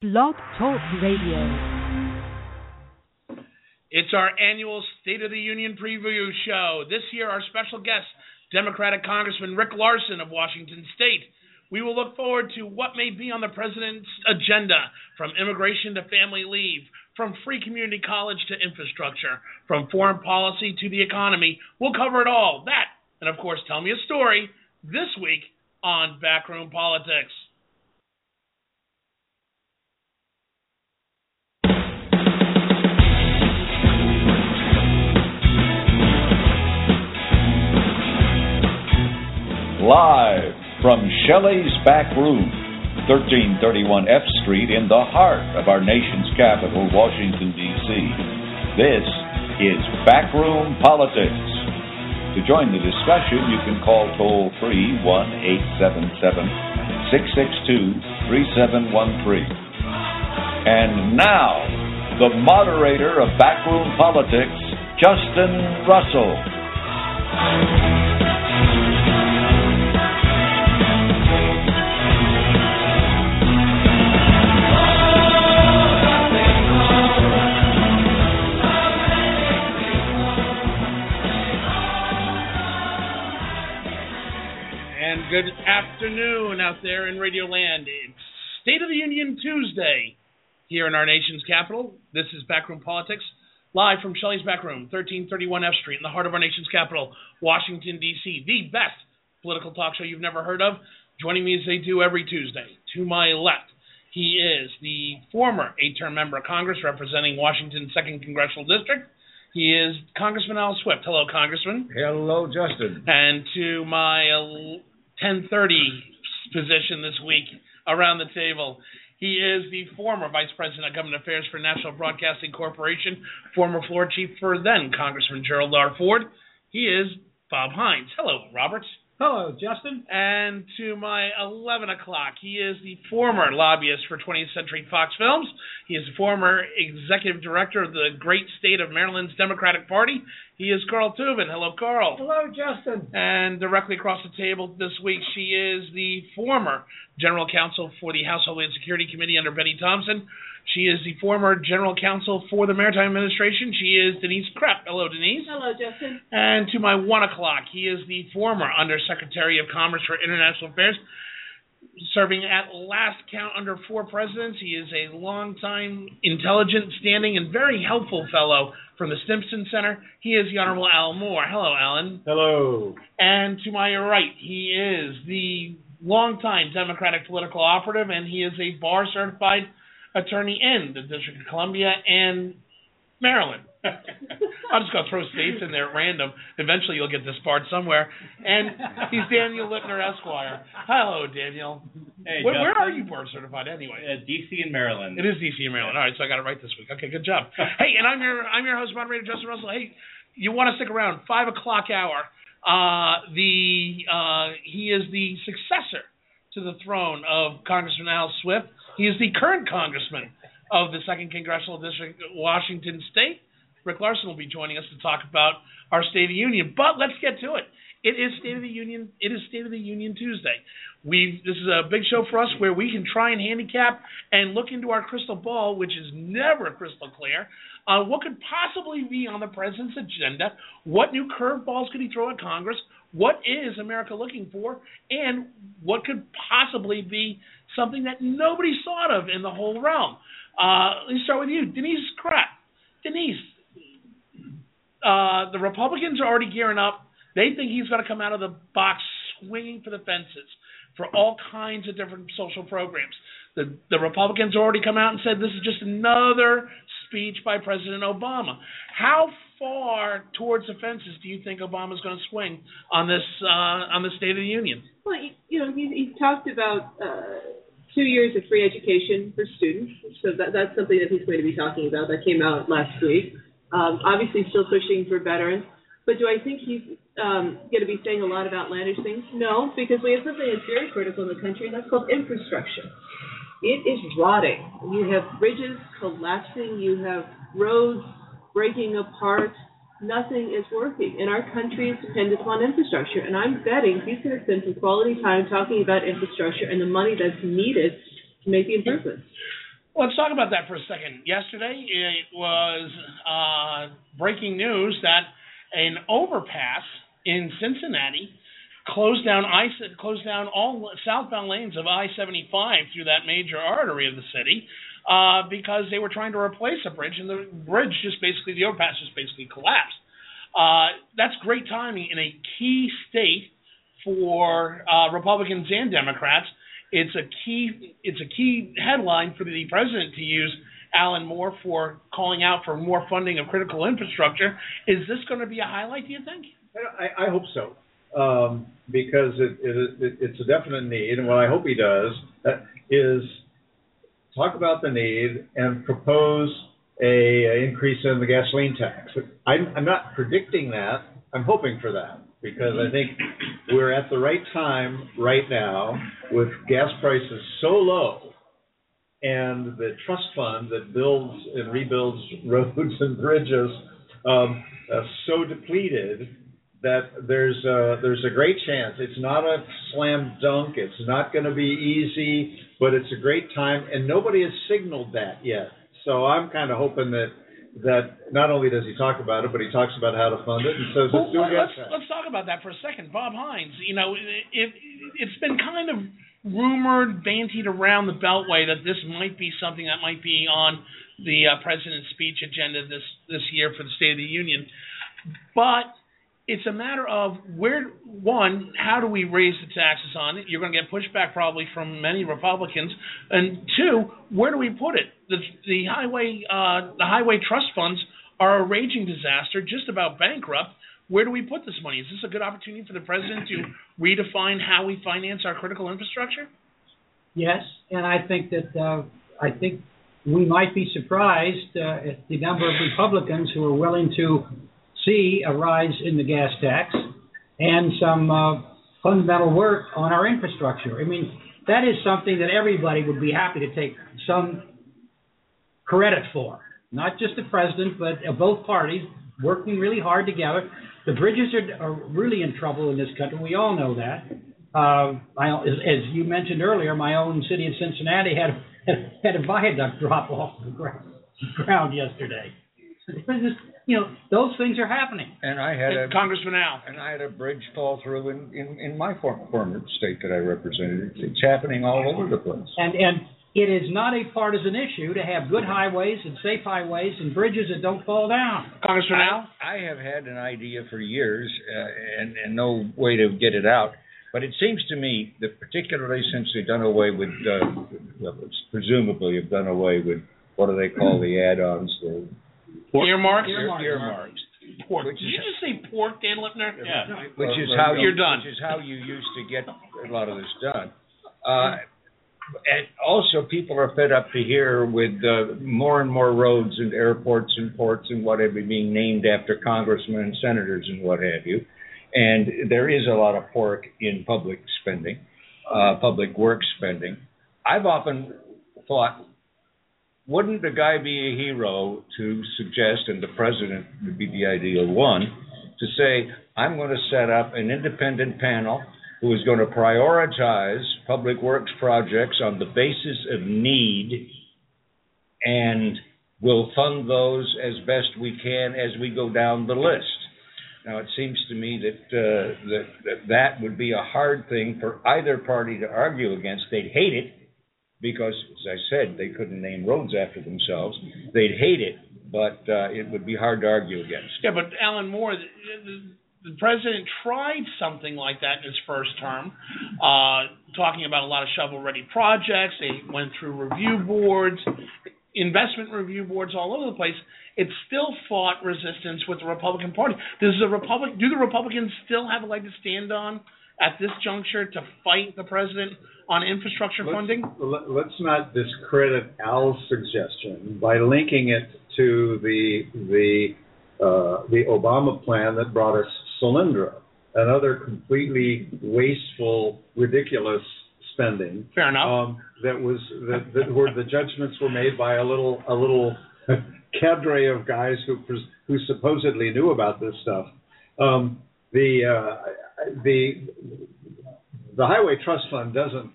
Blog Talk Radio. It's our annual State of the Union preview show. This year, our special guest, Democratic Congressman Rick Larsen of Washington State. We will look forward to what may be on the president's agenda from immigration to family leave, from free community college to infrastructure, from foreign policy to the economy. We'll cover it all. That, and of course, tell me a story this week on Backroom Politics. Live from Shelley's Back Room, 1331 F Street, in the heart of our nation's capital, Washington, D.C. This is Backroom Politics. To join the discussion, you can call toll free 1 877 662 3713. And now, the moderator of Backroom Politics, Justin Russell. Good afternoon out there in Radio Land. It's State of the Union Tuesday here in our nation's capital. This is Backroom Politics, live from Shelley's Back Room, 1331 F Street, in the heart of our nation's capital, Washington, D.C., the best political talk show you've never heard of. Joining me as they do every Tuesday. To my left, he is the former eight term member of Congress representing Washington's 2nd Congressional District. He is Congressman Al Swift. Hello, Congressman. Hello, Justin. And to my 1030 position this week around the table, he is the former Vice President of Government Affairs for National Broadcasting Corporation, former floor chief for then Congressman Gerald R. Ford. He is Bob Hines. Hello, Robert. Hello, Justin. And to my 11 o'clock, he is the former lobbyist for 20th Century Fox Films. He is the former executive director of the great state of Maryland's Democratic Party. He is Carl Tubin. Hello, Carl. Hello, Justin. And directly across the table this week, she is the former general counsel for the House Homeland Security Committee under Benny Thompson. She is the former general counsel for the Maritime Administration. She is Denise Krepp. Hello, Denise. Hello, Justin. And to my one o'clock, he is the former Undersecretary of Commerce for International Affairs, serving at last count under four presidents. He is a longtime, intelligent, standing, and very helpful fellow from the Stimson Center. He is the Honorable Al Moore. Hello, Alan. Hello. And to my right, he is the longtime Democratic political operative, and he is a bar certified attorney in the District of Columbia and Maryland. I'm just going to throw states in there at random. Eventually, you'll get this disbarred somewhere. And he's Daniel Lipner, Esquire. Hello, Daniel. Hey, where, where are you board certified anyway? Uh, DC and Maryland. It is DC and Maryland. All right, so I got it right this week. Okay, good job. hey, and I'm your I'm your host, moderator Justin Russell. Hey, you want to stick around? Five o'clock hour. Uh, the uh, he is the successor to the throne of Congressman Al Swift. He is the current congressman of the Second Congressional District, Washington State. Rick Larsen will be joining us to talk about our State of the Union. But let's get to it. It is State of the Union. It is State of the Union Tuesday. We this is a big show for us where we can try and handicap and look into our crystal ball, which is never crystal clear, on what could possibly be on the president's agenda. What new curveballs could he throw at Congress? What is America looking for? And what could possibly be something that nobody thought of in the whole realm? Uh, let me start with you, Denise Krepp. Denise, uh, the Republicans are already gearing up. They think he's going to come out of the box swinging for the fences for all kinds of different social programs. The the Republicans already come out and said this is just another speech by President Obama. How far towards the fences do you think Obama's going to swing on this uh, on the State of the Union? Well, you, know, he, he talked about uh, two years of free education for students, so that, that's something that he's going to be talking about. That came out last week. Um, obviously, still pushing for veterans. But do I think he's um, going to be saying a lot of outlandish things? No, because we have something that's very critical in the country, and that's called infrastructure. It is rotting. You have bridges collapsing. You have roads breaking apart. Nothing is working, and our country is dependent upon infrastructure. And I'm betting he's going to spend some quality time talking about infrastructure and the money that's needed to make the improvements. Let's talk about that for a second. Yesterday, it was uh, breaking news that an overpass in Cincinnati closed down I closed down all southbound lanes of I-75 through that major artery of the city uh, because they were trying to replace a bridge, and the bridge just basically the overpass just basically collapsed. Uh, that's great timing in a key state for uh, Republicans and Democrats. It's a key it's a key headline for the president to use Alan Moore for calling out for more funding of critical infrastructure. Is this going to be a highlight? Do you think? I, I hope so, um, because it, it, it, it's a definite need, and what I hope he does uh, is talk about the need and propose a, a increase in the gasoline tax. I'm, I'm not predicting that. I'm hoping for that because I think we're at the right time right now with gas prices so low and the trust fund that builds and rebuilds roads and bridges um, uh, so depleted that there's a, there's a great chance. It's not a slam dunk. It's not going to be easy, but it's a great time, and nobody has signaled that yet. So I'm kind of hoping that that not only does he talk about it, but he talks about how to fund it and says let's well, let's, let's talk about that for a second. Bob Hines, you know, it, it's been kind of rumored, bantied around the Beltway that this might be something that might be on the uh, president's speech agenda this this year for the State of the Union, but it's a matter of where one, how do we raise the taxes on it? You're going to get pushback probably from many Republicans, and two, where do we put it? The the highway uh, the highway trust funds are a raging disaster, just about bankrupt. Where do we put this money? Is this a good opportunity for the president to redefine how we finance our critical infrastructure? Yes, and I think that uh, I think we might be surprised uh, at the number of Republicans who are willing to see a rise in the gas tax and some uh, fundamental work on our infrastructure. I mean, that is something that everybody would be happy to take some credit for. Not just the president, but uh, both parties working really hard together. The bridges are, are really in trouble in this country. We all know that. Uh, I, as, as you mentioned earlier, my own city of Cincinnati had had, a viaduct drop off the ground, ground yesterday. You know, those things are happening. And I had a Congressman Al. and I had a bridge fall through in, in, in my former, former state that I represented. It's, it's happening all over the place. And and it is not a partisan issue to have good highways and safe highways and bridges that don't fall down. Congressman Al. I, I have had an idea for years uh, and, and no way to get it out. But it seems to me that particularly since they've done away with, uh, well, presumably have done away with what do they call the add-ons, the Earmarks. Earmarks. earmarks, Pork. Did you just say pork, Dan Lipner? Yeah. which is how You're done. Which is how you used to get a lot of this done. Uh, and also, people are fed up to hear with uh, more and more roads and airports and ports and whatever being named after congressmen and senators and what have you. And there is a lot of pork in public spending, uh, public works spending. I've often thought, wouldn't the guy be a hero to suggest, and the president would be the ideal one, to say, I'm going to set up an independent panel who is going to prioritize public works projects on the basis of need and will fund those as best we can as we go down the list. Now, it seems to me that, uh, that, that that would be a hard thing for either party to argue against. They'd hate it because, as I said, they couldn't name roads after themselves. They'd hate it, but uh, it would be hard to argue against. Yeah, but Alan Moore, the, the, the president tried something like that in his first term, uh, talking about a lot of shovel-ready projects. They went through review boards, investment review boards all over the place. It still fought resistance with the Republican Party. Does the Republic? Do the Republicans still have a leg to stand on at this juncture to fight the president on infrastructure Let's- funding? let- Let's not discredit Al's suggestion by linking it to the the uh, the Obama plan that brought us Solyndra, another completely wasteful, ridiculous spending. Fair enough. um, that was that, that where the judgments were made by a little a little cadre of guys who pres- who supposedly knew about this stuff. Um, the uh, the the Highway Trust Fund doesn't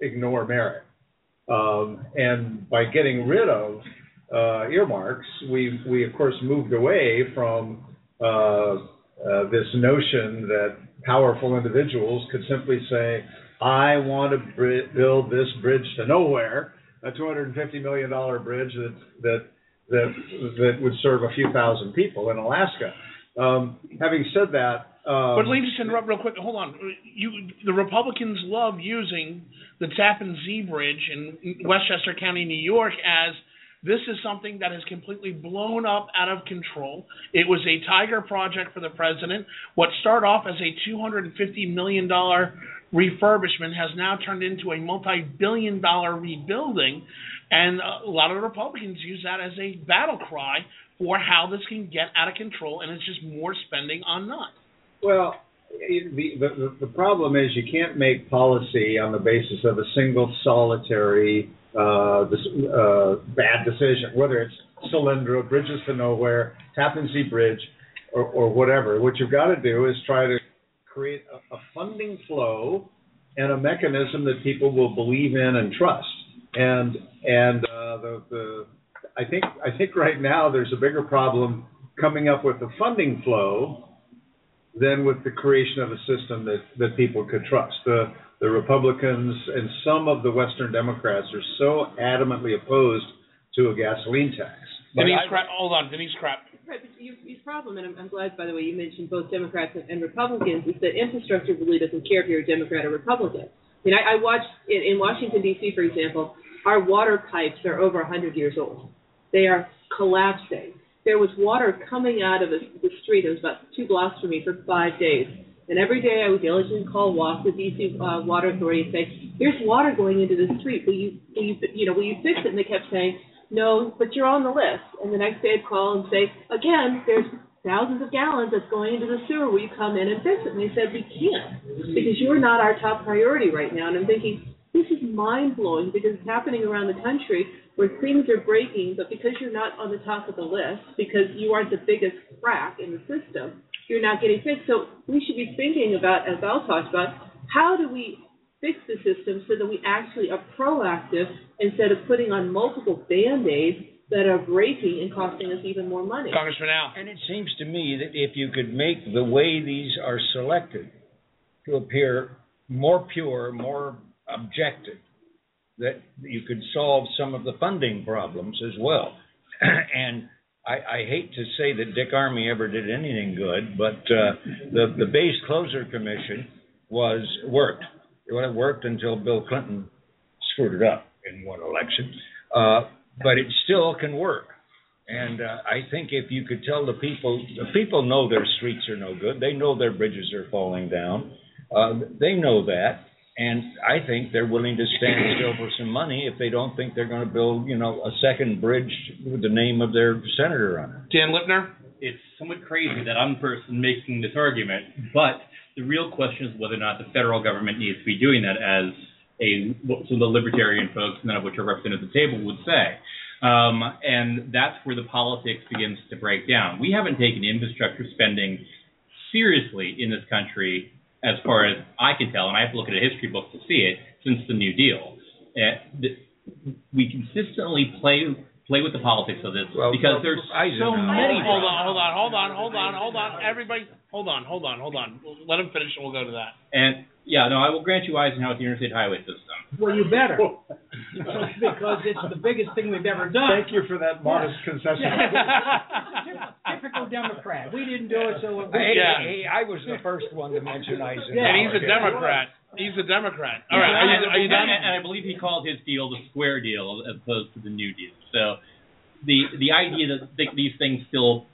ignore merit. Um, and by getting rid of uh, earmarks, we we of course moved away from uh, uh, this notion that powerful individuals could simply say, "I want to br- build this bridge to nowhere, a 250 million dollar bridge that that that that would serve a few thousand people in Alaska." Um, having said that, um, But let me just interrupt real quick. Hold on. You, the Republicans love using the Tappan Zee Bridge in Westchester County, New York, as this is something that has completely blown up out of control. It was a tiger project for the president. What started off as a $250 million refurbishment has now turned into a multi-billion dollar rebuilding. And a lot of Republicans use that as a battle cry for how this can get out of control, and it's just more spending on none. Well, the, the the problem is you can't make policy on the basis of a single solitary uh, dis- uh, bad decision, whether it's Solyndra, Bridges to Nowhere, Tappan Zee Bridge, or, or whatever. What you've got to do is try to create a, a funding flow and a mechanism that people will believe in and trust. And and uh, the, the I think I think right now there's a bigger problem coming up with the funding flow than with the creation of a system that, that people could trust. The the Republicans and some of the Western Democrats are so adamantly opposed to a gasoline tax. But Denise, I- Krepp, hold on, Denise Krepp. Right, but your, your problem, and I'm, I'm glad, by the way, you mentioned both Democrats and, and Republicans, is that infrastructure really doesn't care if you're a Democrat or Republican. I mean, I, I watched in, in Washington D.C., for example, our water pipes are over 100 years old. They are collapsing. There was water coming out of the street. It was about two blocks from me for five days. And every day I would diligently call WAF, the DC uh, Water Authority, and say, "There's water going into the street. Will you, will you, you know, will you fix it?" And they kept saying, "No, but you're on the list." And the next day I'd call and say, "Again, there's thousands of gallons that's going into the sewer. Will you come in and fix it?" And they said, "We can't because you're not our top priority right now." And I'm thinking, this is mind blowing because it's happening around the country where things are breaking, but because you're not on the top of the list, because you aren't the biggest crack in the system, you're not getting fixed. So we should be thinking about, as Al talked about, how do we fix the system so that we actually are proactive instead of putting on multiple band-aids that are breaking and costing us even more money. Congressman Al. And it seems to me that if you could make the way these are selected to appear more pure, more objective, that you could solve some of the funding problems as well. and I, I hate to say that Dick Armey ever did anything good, but uh, the the base closer commission was worked. Well, it worked until Bill Clinton screwed it up in one election, uh, but it still can work. And uh, I think if you could tell the people, the people know their streets are no good. They know their bridges are falling down. Uh, they know that, and I think they're willing to stand still for some money if they don't think they're going to build, you know, a second bridge with the name of their senator on it. Dan Lipner. it's somewhat crazy that I'm the person making this argument, but the real question is whether or not the federal government needs to be doing that, as a what some of the libertarian folks, none of which are represented at the table, would say. Um, and that's where the politics begins to break down. We haven't taken infrastructure spending seriously in this country, as far as I can tell, and I have to look at a history book to see it, since the New Deal. Uh, the, we consistently play play with the politics of this Well, because well, there's so many. Hold on, hold on, hold on, hold on, hold on. Everybody, hold on, hold on, hold on. Let him finish, and we'll go to that. And yeah, no, I will grant you Eisenhower with the interstate highway system. Well, you better, because it's the biggest thing we've ever done. Thank you for that modest concession. Typical Democrat. We didn't do it, so. Hey, Yeah. hey, I was the first one to mention Eisenhower. And he's a. Democrat. He's a Democrat. All right, are you, are you done? And, and I believe he called his deal the square deal as opposed to the new deal. So the the idea that th- these things still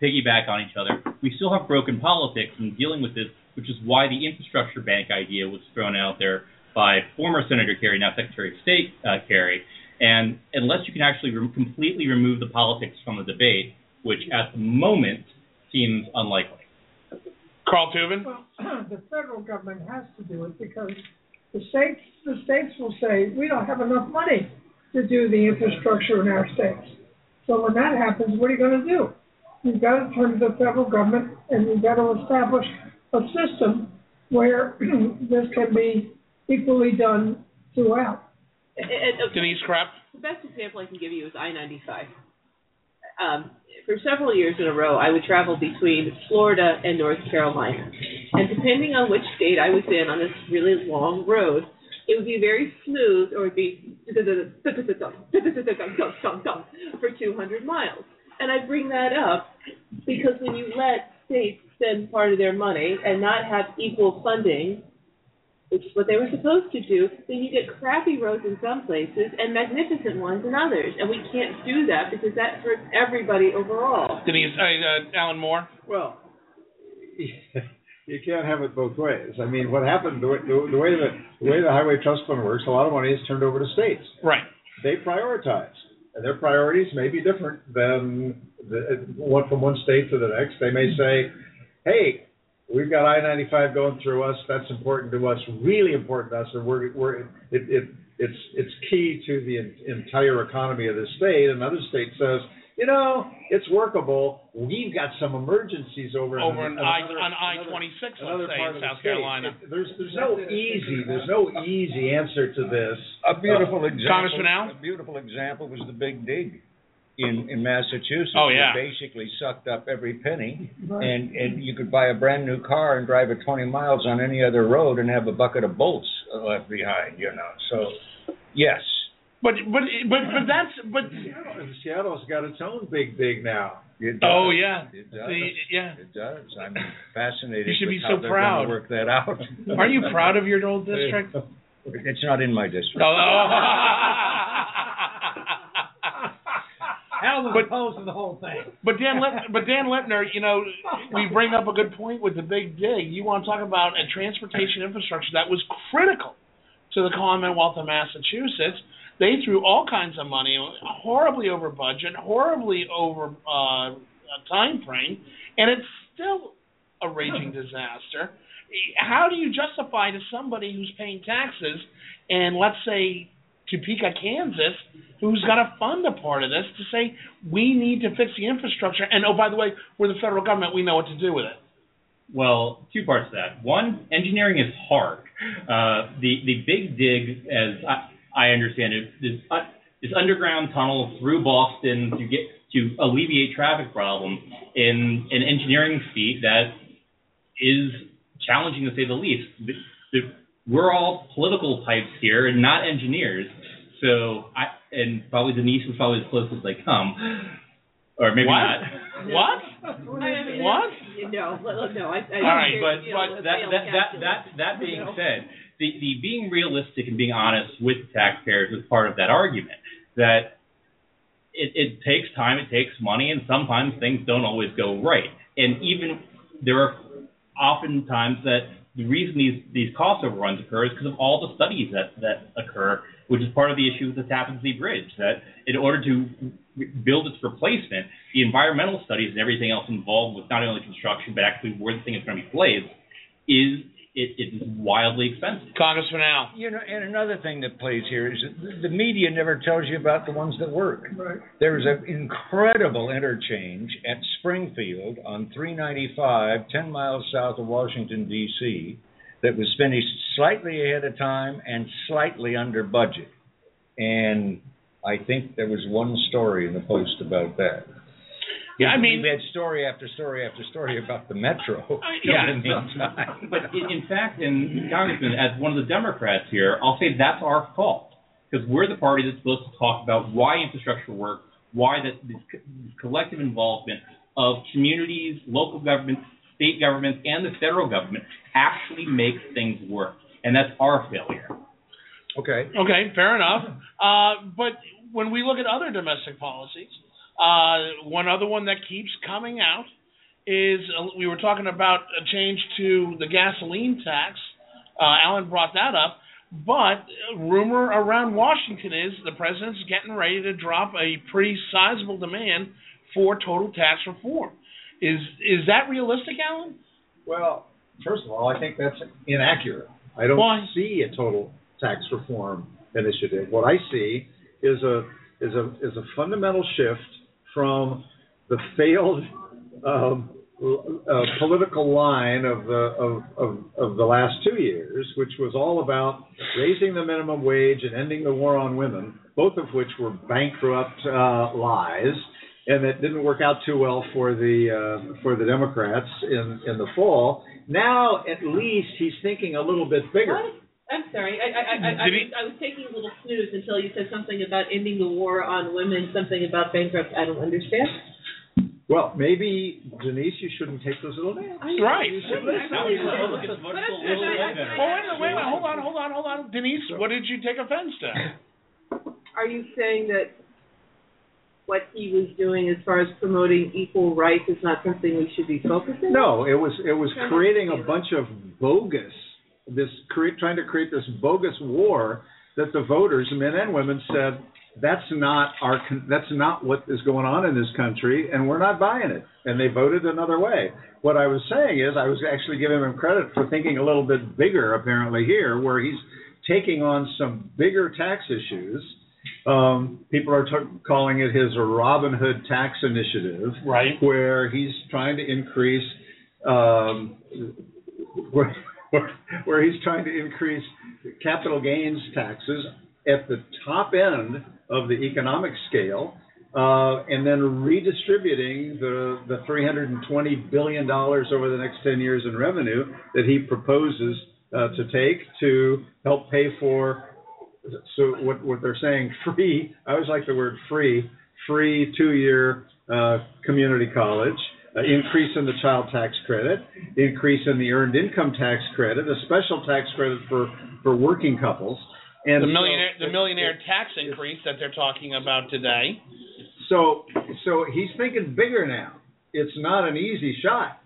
piggyback on each other, we still have broken politics in dealing with this, which is why the infrastructure bank idea was thrown out there by former Senator Kerry, now Secretary of State uh, Kerry. And unless you can actually re- completely remove the politics from the debate, which at the moment seems unlikely. Carl Tubin. Well, the federal government has to do it because the states, the states will say, we don't have enough money to do the infrastructure in our states. So when that happens, what are you gonna do? You've got to turn to the federal government and you've got to establish a system where this can be equally done throughout. And, and, Denise Krepp. The best example I can give you is I-95. Um, for several years in a row, I would travel between Florida and North Carolina. And depending on which state I was in on this really long road, it would be very smooth or it would be for 200 miles. And I bring that up because when you let states spend part of their money and not have equal funding, which is what they were supposed to do, then you get crappy roads in some places and magnificent ones in others. And we can't do that because that hurts everybody overall. Denise, uh, uh, Alan Moore. Well, you can't have it both ways. I mean, what happened the way the, the way the, the way the highway trust fund works, a lot of money is turned over to states. Right. They prioritize, and their priorities may be different than the, one from one state to the next. They may say, "Hey, we've got I-95 going through us. That's important to us. Really important to us, and we're we're it, it it's it's key to the entire economy of the state." Another state says you know, it's workable. We've got some emergencies over over in, in I, on I twenty six, let's say, in South Carolina. It, there's there's no easy there's no easy answer to this. A beautiful uh, example. Congressman Al? A beautiful example was the Big Dig in in Massachusetts. Oh yeah. It basically sucked up every penny, Right. and and you could buy a brand new car and drive it 20 miles on any other road and have a bucket of bolts left behind. You know, so yes. But but but but that's but Seattle, Seattle's got its own big big now. It oh, does. oh yeah, It does. the, yeah. It does. I'm fascinated. You should with be how so proud. gonna Work that out. Aren't you proud of your old district? It's not in my district. No. Oh. Al was But- opposed to the whole thing. But Dan, Lip, but Dan Lipner, you know, we bring up a good point with the big dig. You want to talk about a transportation infrastructure that was critical to the Commonwealth of Massachusetts. They threw all kinds of money, horribly over budget, horribly over uh, time frame, and it's still a raging disaster. How do you justify to somebody who's paying taxes, and let's say Topeka, Kansas, who's got to fund a part of this, to say we need to fix the infrastructure, and oh by the way, we're the federal government, we know what to do with it. Well, two parts to that. One, engineering is hard. Uh, the the big dig, as I, I understand it, is uh, this underground tunnel through Boston to get to alleviate traffic problems in an engineering feat that is challenging to say the least. The, the, we're all political types here and not engineers, so I and probably Denise is probably as close as they come, or maybe What? not. What? I mean, What? No, no, I. I All right, but you know, but that that that that that being You know. said, the the being realistic and being honest with taxpayers is part of that argument. That it it takes time, it takes money, and sometimes things don't always go right. And even there are often times that the reason these these cost overruns occur is because of all the studies that that occur, which is part of the issue with the Tappan Zee Bridge. That in order to build its replacement, the environmental studies and everything else involved with not only construction but actually where the thing is going to be placed is it, it is wildly expensive. Congressman Al. You know, and another thing that plays here is that the media never tells you about the ones that work. Right. There's an incredible interchange at Springfield on 395, 10 miles south of Washington, D.C., that was finished slightly ahead of time and slightly under budget. And I think there was one story in the Post about that. Yeah, I mean, We've had story after story after story about the metro yeah. in. But in, in fact, and Congressman, as one of the Democrats here, I'll say that's our fault because we're the party that's supposed to talk about why infrastructure works, why that this collective involvement of communities, local governments, state governments, and the federal government actually makes things work, and that's our failure. Okay. Okay, fair enough. Uh, but when we look at other domestic policies, uh, one other one that keeps coming out is uh, we were talking about a change to the gasoline tax. Uh, Alan brought that up, but rumor around Washington is the president's getting ready to drop a pretty sizable demand for total tax reform. Is is that realistic, Alan? Well, first of all, I think that's inaccurate. I don't Why? see a total tax reform initiative. What I see is a is a is a fundamental shift from the failed um, uh, political line of the of, of of the last two years, which was all about raising the minimum wage and ending the war on women, both of which were bankrupt uh, lies, and that didn't work out too well for the uh, for the Democrats in in the fall. Now, at least he's thinking a little bit bigger. What? I'm sorry. I I, I, I, Did was, I was taking a little snooze until you said something about ending the war on women, something about bankrupt. I don't understand. Well, maybe Denise, you shouldn't take those little names. Right. You should listen. Now we look, it's much But a I'm- little bit better. Well, wait a minute, wait a minute, hold on, hold on, hold on. Denise, what did you take offense to? Are you saying that what he was doing as far as promoting equal rights is not something we should be focusing on? No, it was it was creating a bunch of bogus this create trying to create this bogus war that the voters, men and women, said that's not our that's not what is going on in this country, and we're not buying it, and they voted another way. What I was saying is, I was actually giving him credit for thinking a little bit bigger, apparently here, where he's taking on some bigger tax issues. Um, people are t- calling it his Robin Hood tax initiative Right. where he's trying to increase um, where, where, where he's trying to increase capital gains taxes at the top end of the economic scale, uh, and then redistributing the the 320 billion dollars over the next 10 years in revenue that he proposes uh, to take to help pay for. So what what they're saying free. I always like the word free. Free two year uh, community college, uh, increase in the child tax credit, increase in the earned income tax credit, a special tax credit for, for working couples. And The so- millionaire, the millionaire tax increase that they're talking about today. So, so he's thinking bigger now. It's not an easy shot,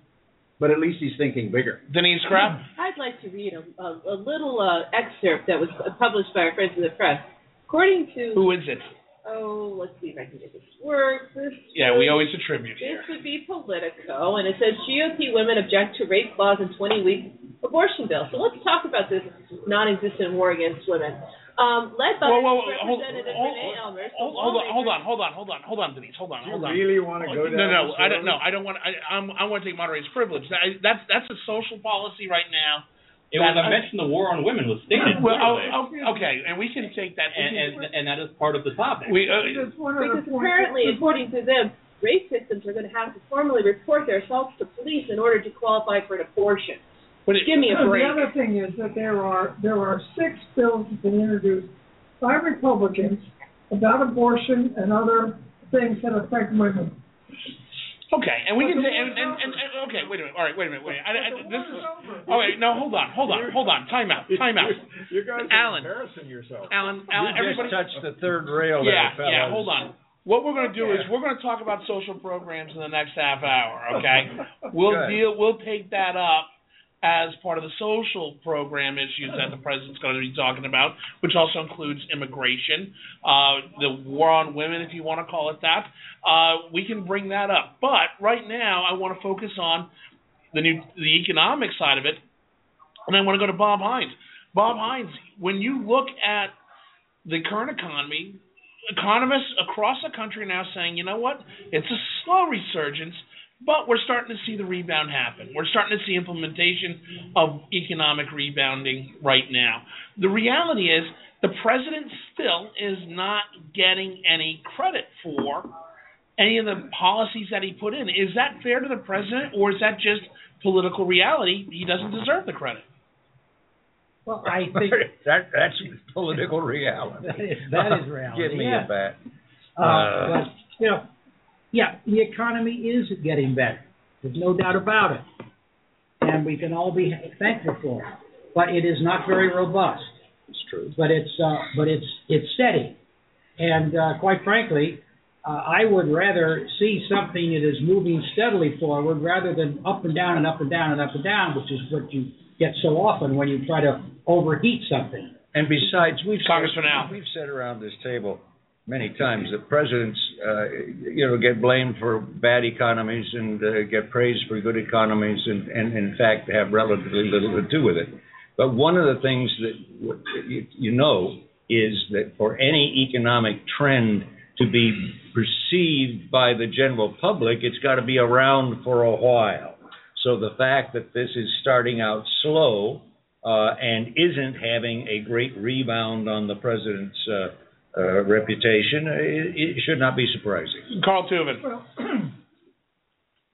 but at least he's thinking bigger. Denise Krepp? I'd like to read a, a, a little uh, excerpt that was published by our friends of the press. According to, Who is it? oh, let's see if I can get this to work. This Yeah, we was- always attribute it. This here. would be Politico, and it says GOP women object to rape laws and 20-week abortion bill. So let's talk about this non-existent war against women. Um, led by Whoa, whoa, whoa, hold, Representative hold, Renee Ellmers. hold, hold on, hold on, hold on, hold on, hold on, Denise, hold on, Do you hold on. really want to go down? no, no, I don't. No, I don't want. I, I'm. I want to take moderator's privilege. That, that's that's a social policy right now. It was a mention the war on women was stated Well, oh, oh, okay, and we can take that. and, and and that is part of the topic. we. Uh, Just one other Because apparently, according to them, rape victims are going to have to formally report their assaults to police in order to qualify for an abortion. But it, Give me a break. The other thing is that there are, there are six bills that have been introduced by Republicans about abortion and other things that affect women. okay, and we But can the say. And, and, and, and okay, wait a minute. All right, wait a minute. Wait. I, I, this is. over. Oh wait, no, hold on, hold on, hold on. Time out. Time out. You guys are Alan. embarrassing yourself. Alan, You Alan, just everybody. touched the third rail there, Yeah, fellas. yeah. Hold on. What we're going to do is we're going to talk about social programs in the next half hour. Okay, we'll Good. deal. We'll take that up as part of the social program issues that the president's going to be talking about, which also includes immigration, uh, the war on women, if you want to call it that. Uh, we can bring that up, but right now I want to focus on the new the economic side of it, and I want to go to Bob Hines. Bob Hines, when you look at the current economy, economists across the country are now saying, you know what, it's a slow resurgence, but we're starting to see the rebound happen. We're starting to see implementation of economic rebounding right now. The reality is, the president still is not getting any credit for any of the policies that he put in. Is that fair to the president, or is that just political reality? He doesn't deserve the credit. Well, I think that that's political reality. That is- that is reality, Give me yeah. a bat. Uh, Uh, but, you know, yeah, the economy is getting better. There's no doubt about it. And we can all be thankful for it. But it is not very robust. It's true. But it's, uh, but it's, it's steady. And, uh, quite frankly, uh, I would rather see something that is moving steadily forward rather than up and down and up and down and up and down, which is what you get so often when you try to overheat something. And besides, we've Congressman said, Al. we've said around this table many times that presidents, uh, you know, get blamed for bad economies and uh, get praised for good economies, and, and in fact have relatively little to do with it. But one of the things that you, know is that for any economic trend to be perceived by the general public, it's got to be around for a while. So the fact that this is starting out slow uh, and isn't having a great rebound on the president's uh, uh, reputation, it, it should not be surprising. Carl Tubin. Well,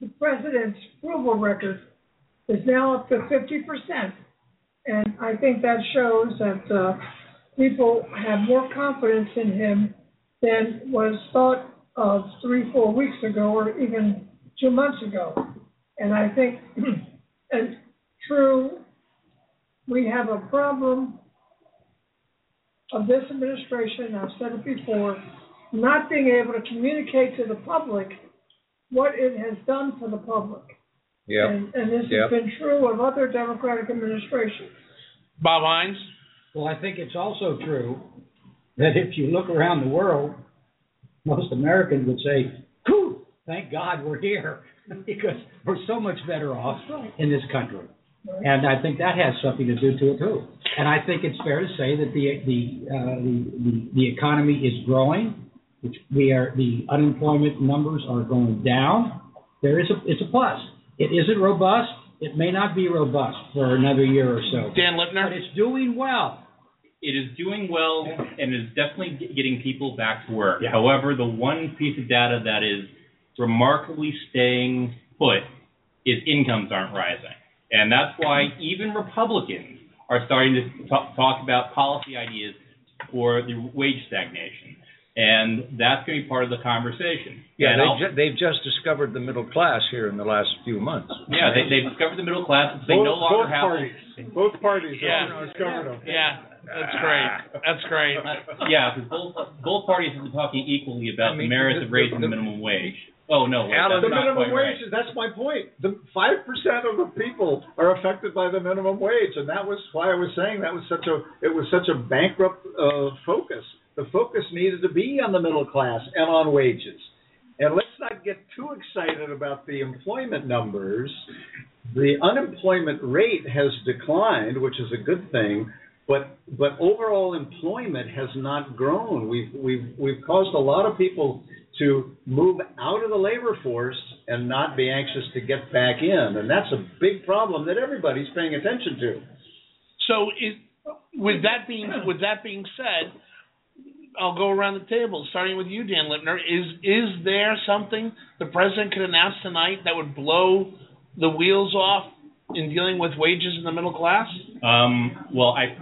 the president's approval record is now up to fifty percent. And I think that shows that, uh, people have more confidence in him than was thought of three, four weeks ago, or even two months ago. And I think, and true, we have a problem of this administration, I've said it before, not being able to communicate to the public what it has done for the public. Yeah. And, and this Yep. has been true of other Democratic administrations. Bob Hines. Well, I think it's also true that if you look around the world, most Americans would say, "Whew, thank God we're here," because we're so much better off in this country. And I think that has something to do to it too. And I think it's fair to say that the the uh, the, the the economy is growing, which we are the unemployment numbers are going down. There is a it's a plus. It isn't robust. It may not be robust for another year or so. Dan Lipner. But it's doing well. It is doing well and is definitely getting people back to work. Yeah. However, the one piece of data that is remarkably staying put is incomes aren't rising. And that's why even Republicans are starting to talk, talk about policy ideas for the wage stagnation. And that's going to be part of the conversation. Yeah, And they I'll- ju- they've just discovered the middle class here in the last few months. yeah, they, they've discovered the middle class. They no Both- longer both have parties. Both parties Yeah. have discovered them. Yeah, that's great. That's great. yeah, because both both parties have been talking equally about I mean, the merits the- of raising the- the, minimum wage. Oh no, wait, Alan, that's The not minimum quite right. wage, that's my point. The five percent of the people are affected by the minimum wage, and that was why I was saying that was such a, it was such a bankrupt, uh, focus. The focus needed to be on the middle class and on wages. And let's not get too excited about the employment numbers. The unemployment rate has declined, which is a good thing, but but overall employment has not grown. We've we've we've caused a lot of people to move out of the labor force and not be anxious to get back in, and that's a big problem that everybody's paying attention to. So, is, with that being with that being said, I'll go around the table, starting with you, Dan Lipner. Is is there something the president could announce tonight that would blow the wheels off in dealing with wages in the middle class? Um, well, I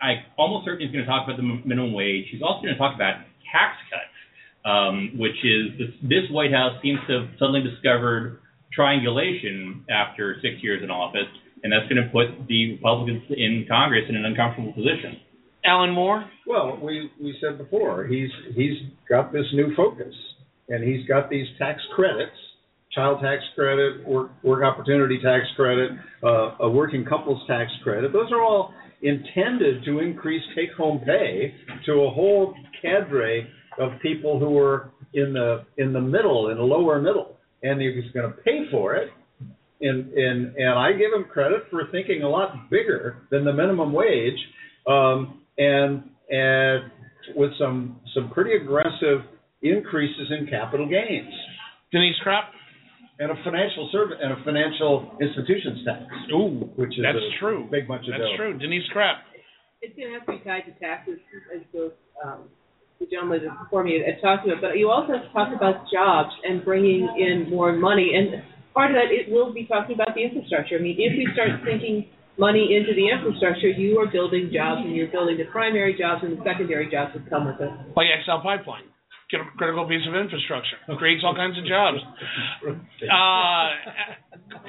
I almost certain he's going to talk about the minimum wage. He's also going to talk about tax cuts, um, which is this, this White House seems to have suddenly discovered triangulation after six years in office, and that's going to put the Republicans in Congress in an uncomfortable position. Alan Moore. Well, we we said before he's he's got this new focus, and he's got these tax credits, child tax credit, work work opportunity tax credit, uh, a working couples tax credit. Those are all intended to increase take home pay to a whole cadre of people who are in the in the middle, in the lower middle, and he's going to pay for it. And and and I give him credit for thinking a lot bigger than the minimum wage. Um, and and with some some pretty aggressive increases in capital gains Denise Krepp. and a financial service and a financial institutions tax. Ooh, which is that's a true. big bunch of That's dough. true. Denise Krepp. It's gonna have to be tied to taxes, as both, um, the gentleman before me had talked about, but you also have to talk about jobs and bringing in more money, and part of that, it will be talking about the infrastructure. I mean, if we start sinking money into the infrastructure, you are building jobs, and you're building the primary jobs and the secondary jobs that come with it. Like XL Pipeline. Get a critical piece of infrastructure. Creates all kinds of jobs. Uh,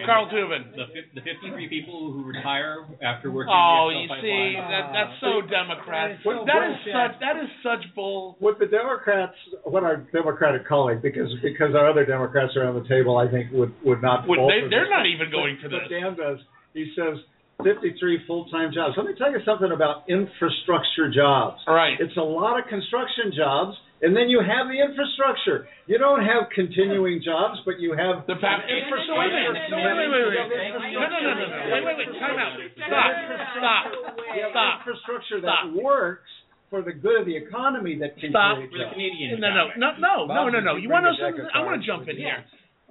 Carl Tubin. The, the 53 people who retire after working. Oh, in the you see, that that's so Democrat. That is so That is such that is such bull. What the Democrats, what our Democratic colleague, because because our other Democrats around the table, I think would would not. Would fall they- for they're this. not even going for But this. Dan does. He says 53 full-time jobs. Let me tell you something about infrastructure jobs. All right. It's a lot of construction jobs, and then you have the infrastructure. You don't have continuing jobs, but you have The pa- so wait a minute. Wait, wait, wait, wait. No, no, no, no, no. Wait, wait, wait. Time out. Stop. Stop. You have Stop. infrastructure Stop. that works, for the good of the economy that can Stop. create For the jobs. Canadian No, no, economy. no, no, no, Bob, no, did no. you You bring want to a know deck something? of I want cards to jump with in you? here.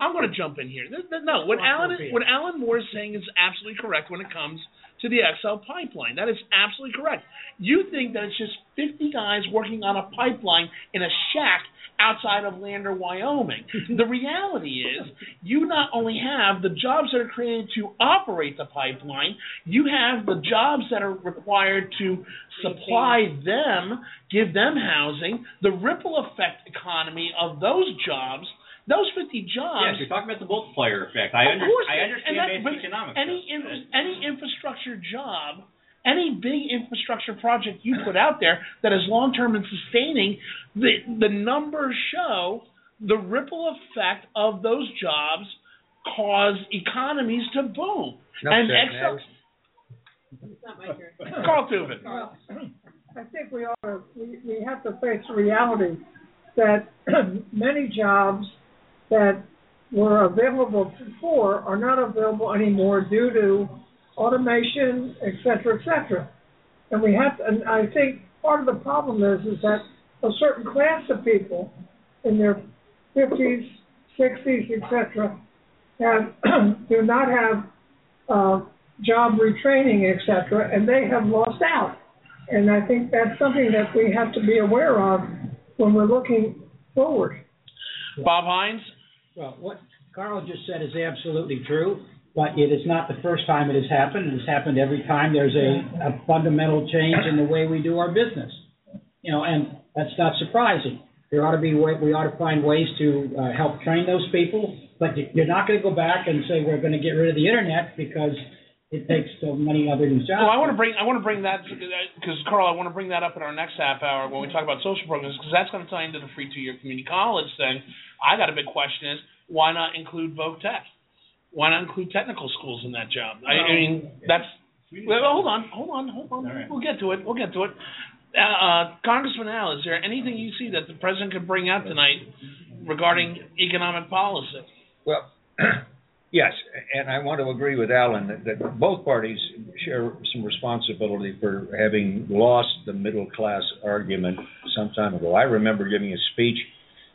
I'm going to jump in here. Th- th- No, what Alan is, what Alan Moore is saying is absolutely correct when it comes to the XL pipeline. That is absolutely correct. You think that it's just 50 guys working on a pipeline in a shack outside of Lander, Wyoming. the reality is, you not only have the jobs that are created to operate the pipeline, you have the jobs that are required to supply them, give them housing, the ripple effect economy of those jobs. Those 50 jobs Yes, you're talking about the multiplier effect. I, of under, course, I understand that- basic economics. Any in, any infrastructure job, any big infrastructure project you put out there that is long term and sustaining, the the numbers show the ripple effect of those jobs cause economies to boom. Enough and said, Excel, next. It's not my turn. Carl Tubin. Well, I think we ought to, we, we have to face the reality that many jobs that were available before are not available anymore due to automation, et cetera, et cetera. And we have, to, and I think part of the problem is, is that a certain class of people in their fifties, sixties, et cetera, have, do not have, uh, job retraining, et cetera, and they have lost out. And I think that's something that we have to be aware of when we're looking forward. Bob Hines. Well, what Carl just said is absolutely true, but it is not the first time it has happened. It has happened every time there's a, a fundamental change in the way we do our business. You know, and that's not surprising. There ought to be way, we ought to find ways to uh, help train those people, but you- you're not going to go back and say we're going to get rid of the internet because it takes so many other jobs. Well, I want to bring I want to bring that because Carl, I want to bring that up in our next half hour when we talk about social programs because that's going to tie into the free two-year community college thing. I got a big question: is why not include Voc Tech? Why not include technical schools in that job? I, I mean, that's. Well, hold on, hold on, hold on. All right. We'll get to it. We'll get to it. Uh, uh, Congressman Al, is there anything you see that the president could bring out tonight regarding economic policy? Well, yes, and I want to agree with Alan that, that both parties share some responsibility for having lost the middle class argument some time ago. I remember giving a speech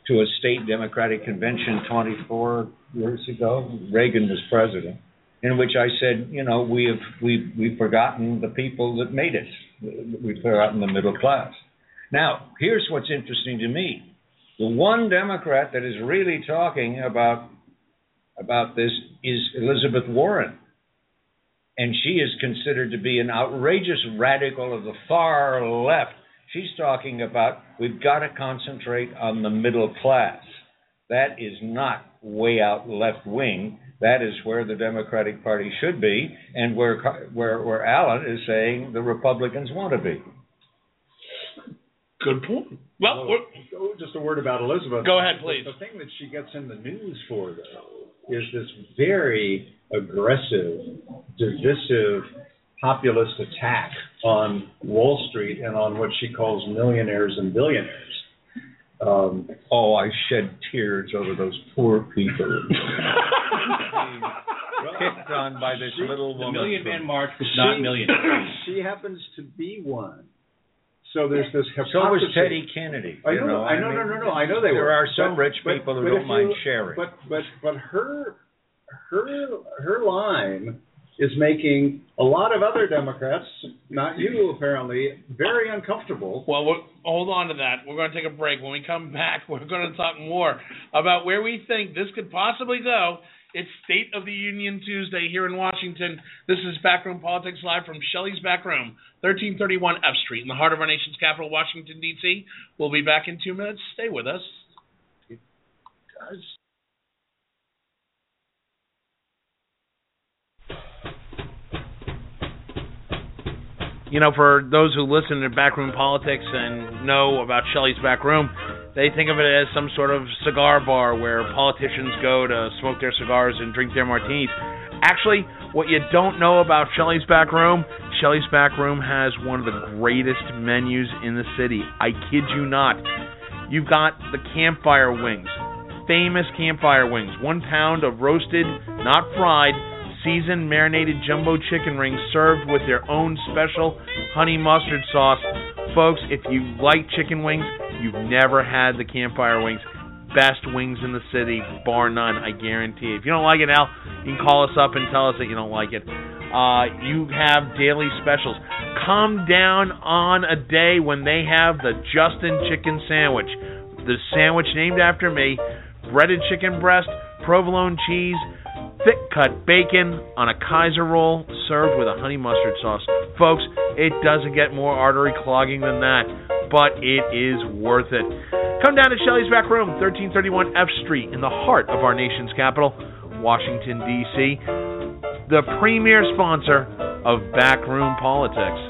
to a state Democratic convention 24 years ago. Reagan was president, in which I said, you know, we have we've we've forgotten the people that made it. We've forgotten the middle class. Now, here's what's interesting to me. The one Democrat that is really talking about about this is Elizabeth Warren. And she is considered to be an outrageous radical of the far left. She's talking about we've got to concentrate on the middle class. That is not way out left wing. That is where the Democratic Party should be, and where where where Alan is saying the Republicans want to be. Good point. Well, we're, Oh, just a word about Elizabeth. Go ahead, please. The, the thing that she gets in the news for, though, is this very aggressive, divisive, populist attack on Wall Street and on what she calls millionaires and billionaires. Um, Oh, I shed tears over those poor people picked on by this little The woman. Million Man from- March was not She- million. she happens to be one. So there's this hypocrisy. So was Teddy Kennedy. I you know, I know, mean, no, no, no. I know they there were. are some But- rich but- people who but don't mind you- sharing. But but but her her her line is making a lot of other Democrats, not you apparently, very uncomfortable. Well, we're, hold on to that. We're going to take a break. When we come back, we're going to talk more about where we think this could possibly go. It's State of the Union Tuesday here in Washington. This is Backroom Politics Live from Shelley's Backroom, 1331 F Street, in the heart of our nation's capital, Washington, D.C. We'll be back in two minutes. Stay with us. You know, for those who listen to Backroom Politics and know about Shelley's Backroom, they think of it as some sort of cigar bar where politicians go to smoke their cigars and drink their martinis. Actually, what you don't know about Shelly's Back Room, Shelly's Back Room has one of the greatest menus in the city. I kid you not. You've got the campfire wings, famous campfire wings, one pound of roasted, not fried, seasoned marinated jumbo chicken rings served with their own special honey mustard sauce, Folks, if you like chicken wings, you've never had the campfire wings. Best wings in the city, bar none, I guarantee. If you don't like it, Al, you can call us up and tell us that you don't like it. Uh, you have daily specials. Come down on a day when they have the Justin Chicken Sandwich. The sandwich named after me breaded chicken breast, provolone cheese, thick cut bacon on a Kaiser roll served with a honey mustard sauce. Folks, it doesn't get more artery clogging than that, but it is worth it. Come down to Shelley's Back Room, 1331 F Street, in the heart of our nation's capital, Washington, D.C., the premier sponsor of Backroom Politics.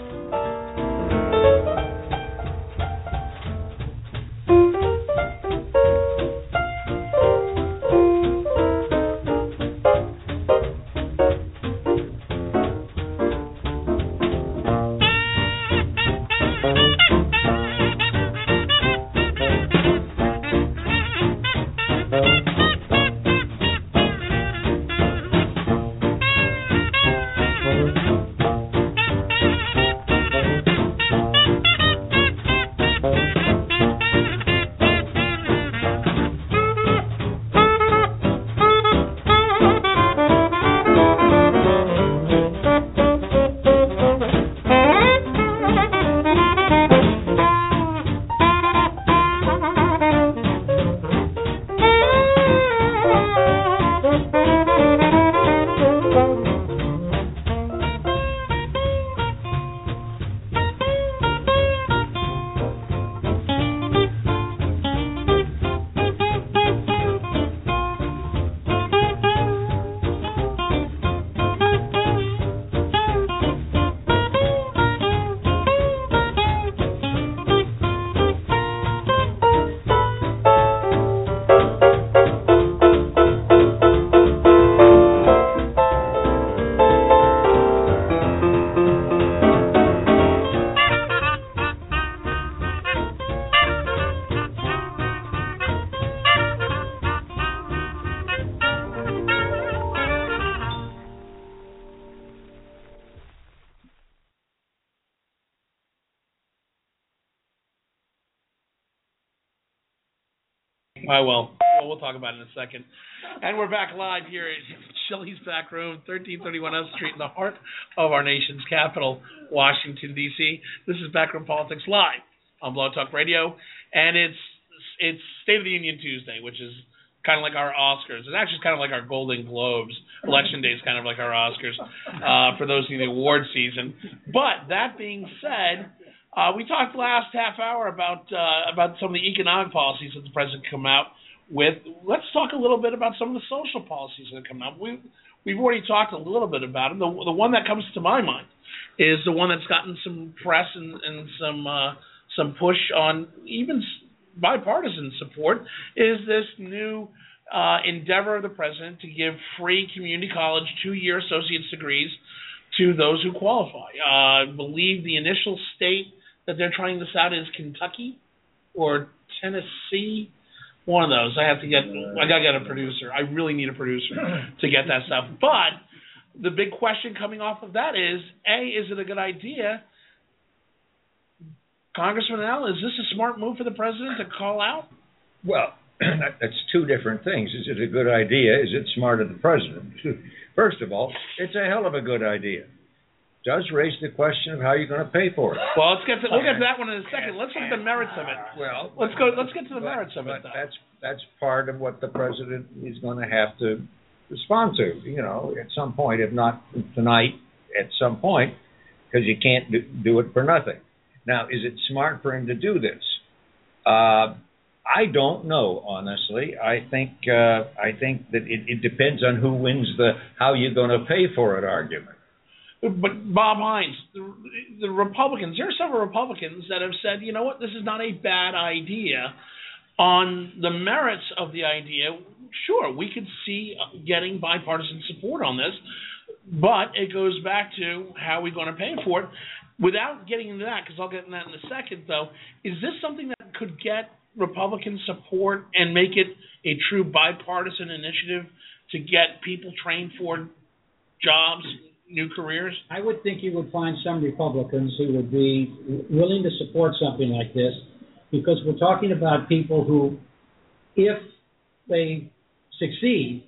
I will. Well, we'll talk about it in a second. And we're back live here at Shelley's Back Room, 1331 F Street, in the heart of our nation's capital, Washington, D.C. This is Backroom Politics Live on Blog Talk Radio, and it's it's State of the Union Tuesday, which is kind of like our Oscars. It's actually kind of like our Golden Globes. Election Day is kind of like our Oscars uh, for those in the award season. But that being said, uh, we talked last half hour about uh, about some of the economic policies that the president come out with. Let's talk a little bit about some of the social policies that come out. We we've already talked a little bit about them. The the one that comes to my mind is the one that's gotten some press and, and some uh, some push on even bipartisan support is this new uh, endeavor of the president to give free community college two-year associate's degrees to those who qualify. Uh, I believe the initial state that they're trying this out is Kentucky or Tennessee. One of those. I have to get. I gotta get a producer. I really need a producer to get that stuff. But the big question coming off of that is: A, is it a good idea? Congressman Al, is this a smart move for the president to call out? Well, that's two different things. Is it a good idea? Is it smart of the president? First of all, it's a hell of a good idea. Does raise the question of how you're going to pay for it. Well, let's get to, we'll get to that one in a second. Let's look at the merits of it. Well, Let's go. Let's get to the but- merits of it. but Though. That's that's part of what the president is going to have to respond to. You know, at some point, if not tonight, at some point, because you can't do, do it for nothing. Now, is it smart for him to do this? Uh, I don't know, honestly. I think uh, I think that it, it depends on who wins the how you're going to pay for it argument. But Bob Hines, the, the Republicans, there are several Republicans that have said, you know what, this is not a bad idea. On the merits of the idea, sure, we could see getting bipartisan support on this, but it goes back to how we're going to pay for it. Without getting into that, because I'll get into that in a second, though, is this something that could get Republican support and make it a true bipartisan initiative to get people trained for jobs new careers? I would think you would find some Republicans who would be willing to support something like this, because we're talking about people who, if they succeed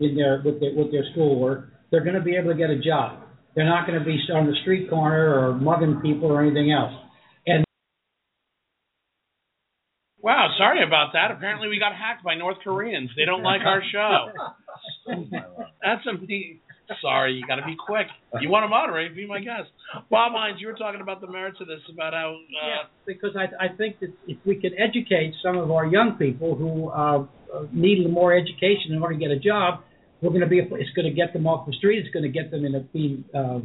in their with their with their schoolwork, they're going to be able to get a job. They're not going to be on the street corner or mugging people or anything else. And Wow, sorry about that. Apparently, we got hacked by North Koreans. They don't like our show. That's a sorry. You got to be quick. You want to moderate? Be my guest. Bob Hines, you were talking about the merits of this, about how. Uh, yeah, because I I think that if we can educate some of our young people who uh, need more education in order to get a job, we're going to be. It's going to get them off the street. It's going to get them into being uh,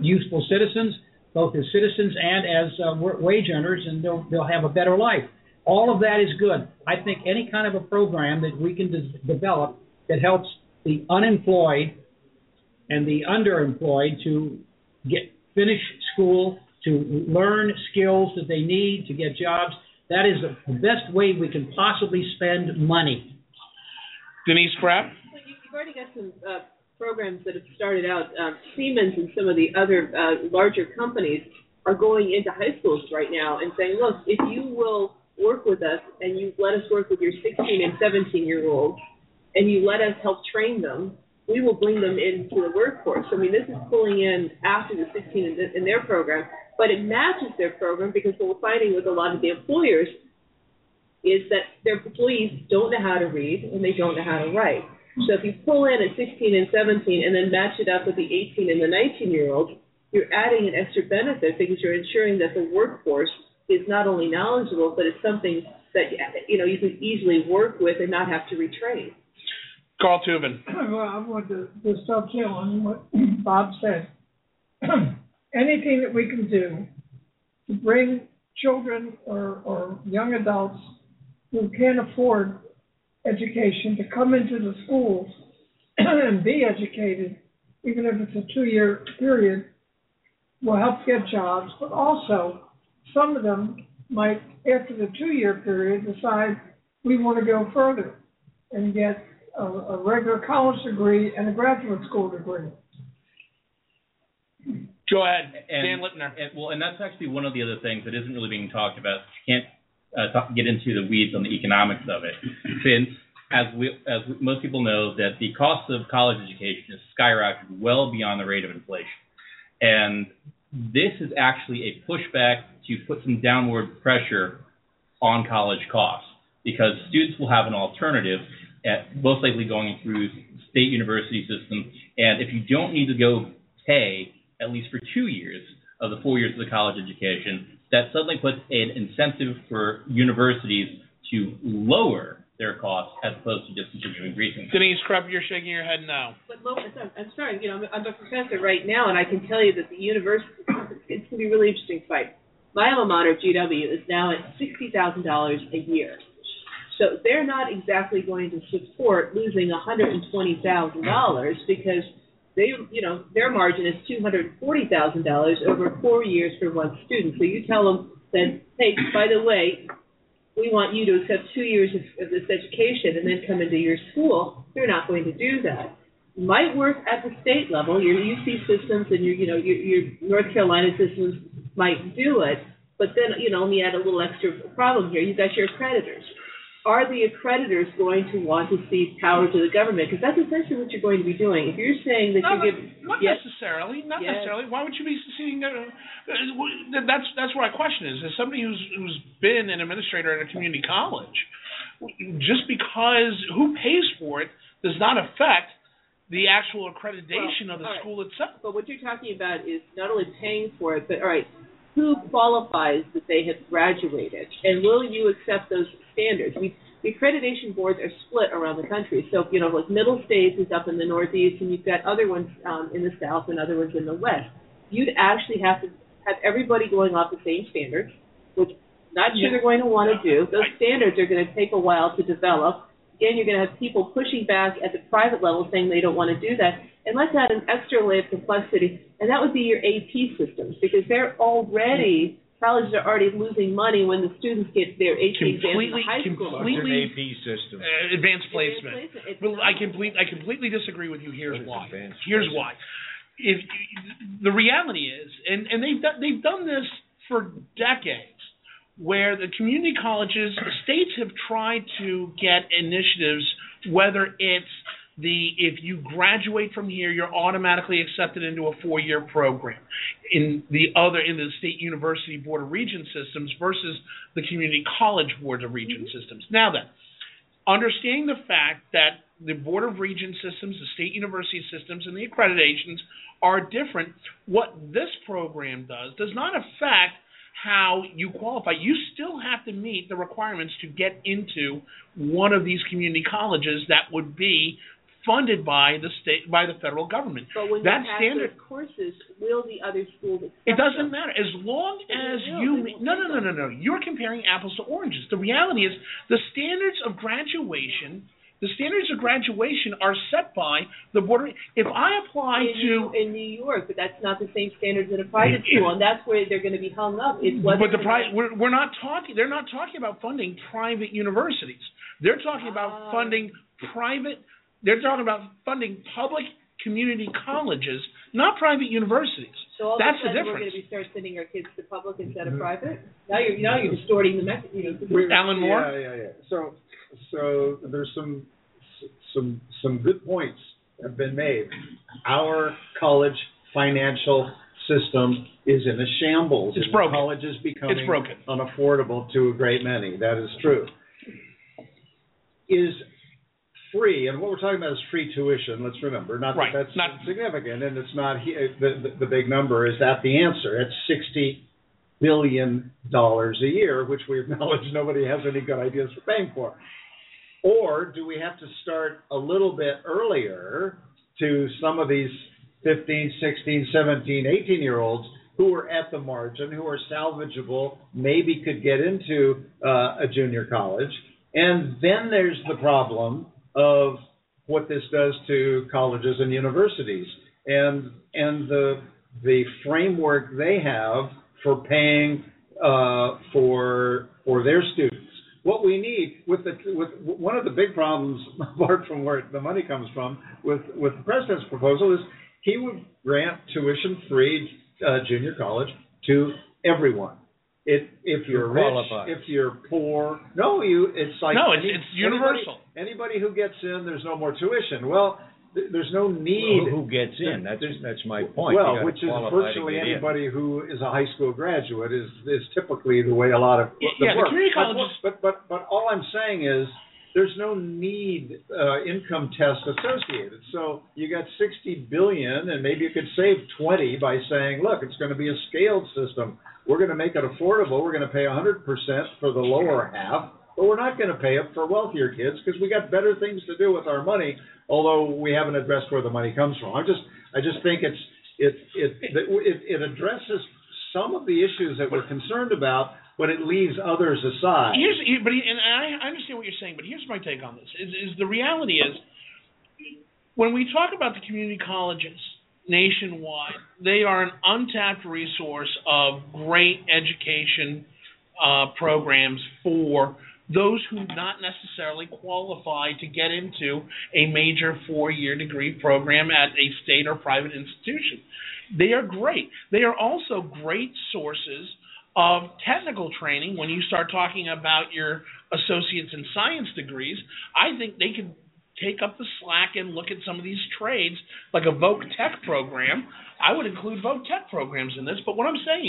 useful citizens, both as citizens and as uh, wage earners, and they'll they'll have a better life. All of that is good. I think any kind of a program that we can de- develop that helps the unemployed and the underemployed to get finish school, to learn skills that they need to get jobs. That is the best way we can possibly spend money. Denise Krepp? You've already got some uh, programs that have started out. Um, Siemens and some of the other uh, larger companies are going into high schools right now and saying, look, if you will work with us and you let us work with your 16 and 17 year olds and you let us help train them, we will bring them into the workforce. I mean, this is pulling in after the 16 in, their program, but it matches their program because what we're finding with a lot of the employers is that their employees don't know how to read and they don't know how to write. So if you pull in a 16 and 17 and then match it up with the 18 and the 19 year old, you're adding an extra benefit because you're ensuring that the workforce is not only knowledgeable, but it's something that you know you can easily work with and not have to retrain. Carl Tubin. Well, I want to just dovetail on what Bob said. Anything that we can do to bring children or, or young adults who can't afford education to come into the schools and be educated, even if it's a two-year period, will help get jobs, but also some of them might, after the two-year period, decide we want to go further and get a, a regular college degree and a graduate school degree. Go ahead, and, Dan Lipner. And, well, and that's actually one of the other things that isn't really being talked about. You can't uh, talk, get into the weeds on the economics of it, since as we as most people know that the cost of college education has skyrocketed well beyond the rate of inflation, and this is actually a pushback to put some downward pressure on college costs because students will have an alternative at most likely going through state university system. And if you don't need to go pay at least for two years of the four years of the college education, that suddenly puts an incentive for universities to lower their costs as opposed to just continue increasing. Denise Krepp, you're shaking your head no. But I'm sorry, you know, I'm, I'm a professor right now, and I can tell you that the university, it's going to be a really interesting fight. My alma mater, GW, is now at $60,000 a year. So they're not exactly going to support losing $120,000 because they, you know, their margin is $240,000 over four years for one student. So you tell them that, hey, by the way, we want you to accept two years of, of this education and then come into your school. They're not going to do that. Might work at the state level. Your UC systems and your, you know, your, your North Carolina systems might do it. But then, you know, let me add a little extra problem here. You've got your accreditors are the accreditors going to want to cede power to the government? Because that's essentially what you're going to be doing. If you're saying that no, you give, not yes, necessarily, not yes. necessarily. Why would you be ceding? Uh, that's that's what my question is. As somebody who's who's been an administrator at a community college, just because who pays for it does not affect the actual accreditation well, of the right. school itself. But what you're talking about is not only paying for it, but all right, who qualifies that they have graduated, and will you accept those standards? Mean, the accreditation boards are split around the country. So, you know, like Middle States is up in the Northeast, and you've got other ones um, in the South and other ones in the West. You'd actually have to have everybody going off the same standards, which not sure they're going to want to do. Those standards are going to take a while to develop. Again, you're going to have people pushing back at the private level saying they don't want to do that. And let's add an extra layer of complexity, and that would be your AP systems, because they're already colleges are already losing money when the students get their AP exams in high school. Completely, AP system. Uh, advanced placement. Advanced placement. Well, I complete, I completely disagree with you. Here's why. Here's why. if the reality is, and and they've done, they've done this for decades, where the community colleges, states have tried to get initiatives, whether it's the if you graduate from here, you're automatically accepted into a four-year program. In the other, in the state university board of regent systems versus the community college board of regent mm-hmm. systems. Now then, understanding the fact that the board of regent systems, the state university systems, and the accreditations are different. What this program does does not affect how you qualify. You still have to meet the requirements to get into one of these community colleges that would be funded by the state by the federal government. But when that standard courses, will the other schools accept it doesn't them? matter as long as will. you They meet, will no no no no no you're comparing apples to oranges. The reality is the standards of graduation the standards of graduation are set by the board. of- If I apply in, to New- in New York, but that's not the same standards in a private It- school, and that's where they're going to be hung up. Is But the or pri- we're, we're not talking. They're not talking about funding private universities. They're talking about Ah. funding private. They're talking about funding public community colleges, not private universities. so all that's of a the sudden we're going to be start sending our kids to public instead of mm-hmm. private. Now you're now you're distorting the message. You know, We- Alan Moore? Yeah, yeah, yeah. So, so there's some, some, some good points have been made. Our college financial system is in a shambles. It's broken. College is becoming It's broken. unaffordable to a great many. That is true. Is free, and what we're talking about is free tuition. Let's remember, not Right, that that's not- significant, and it's not the, the the big number. Is that the answer? It's sixty billion dollars a year, which we acknowledge nobody has any good ideas for paying for. Or do we have to start a little bit earlier to some of these 15, 16, 17, 18 year olds who are at the margin, who are salvageable, maybe could get into uh, a junior college? And then there's the problem of what this does to colleges and universities and and the the framework they have for paying uh, for for their students. What we need with the with one of the big problems, apart from where the money comes from, with with the president's proposal is he would grant tuition free uh, junior college to everyone. If if you're You're rich, qualified. if you're poor, no, you it's like No, it's- any- it's universal. Anybody, anybody who gets in, there's no more tuition. Well, th- there's no need. Who gets in? That's that's my point. Well, which is virtually get in. anybody who is a high school graduate is is typically the way a lot of Yeah, the yeah, the work. But- colleges- But but but all I'm saying is there's no need uh, income test associated. So you got 60 billion, and maybe you could save 20 by saying, look, it's going to be a scaled system. We're going to make it affordable. We're going to pay 100% for the lower half, but we're not going to pay it for wealthier kids because we got better things to do with our money. Although we haven't addressed where the money comes from. I just I just think it's it it it, it addresses some of the issues that we're concerned about, but it leaves others aside. Here's, but and I, I understand what you're saying, but here's my take on this: is, is the reality is when we talk about the community colleges nationwide, they are an untapped resource of great education uh, programs for those who not necessarily qualify to get into a major four-year degree program at a state or private institution. They are great. They are also great sources of technical training when you start talking about your associates in science degrees. I think they could take up the slack and look at some of these trades, like a Voc Tech program. I would include Voc Tech programs in this, but what I'm saying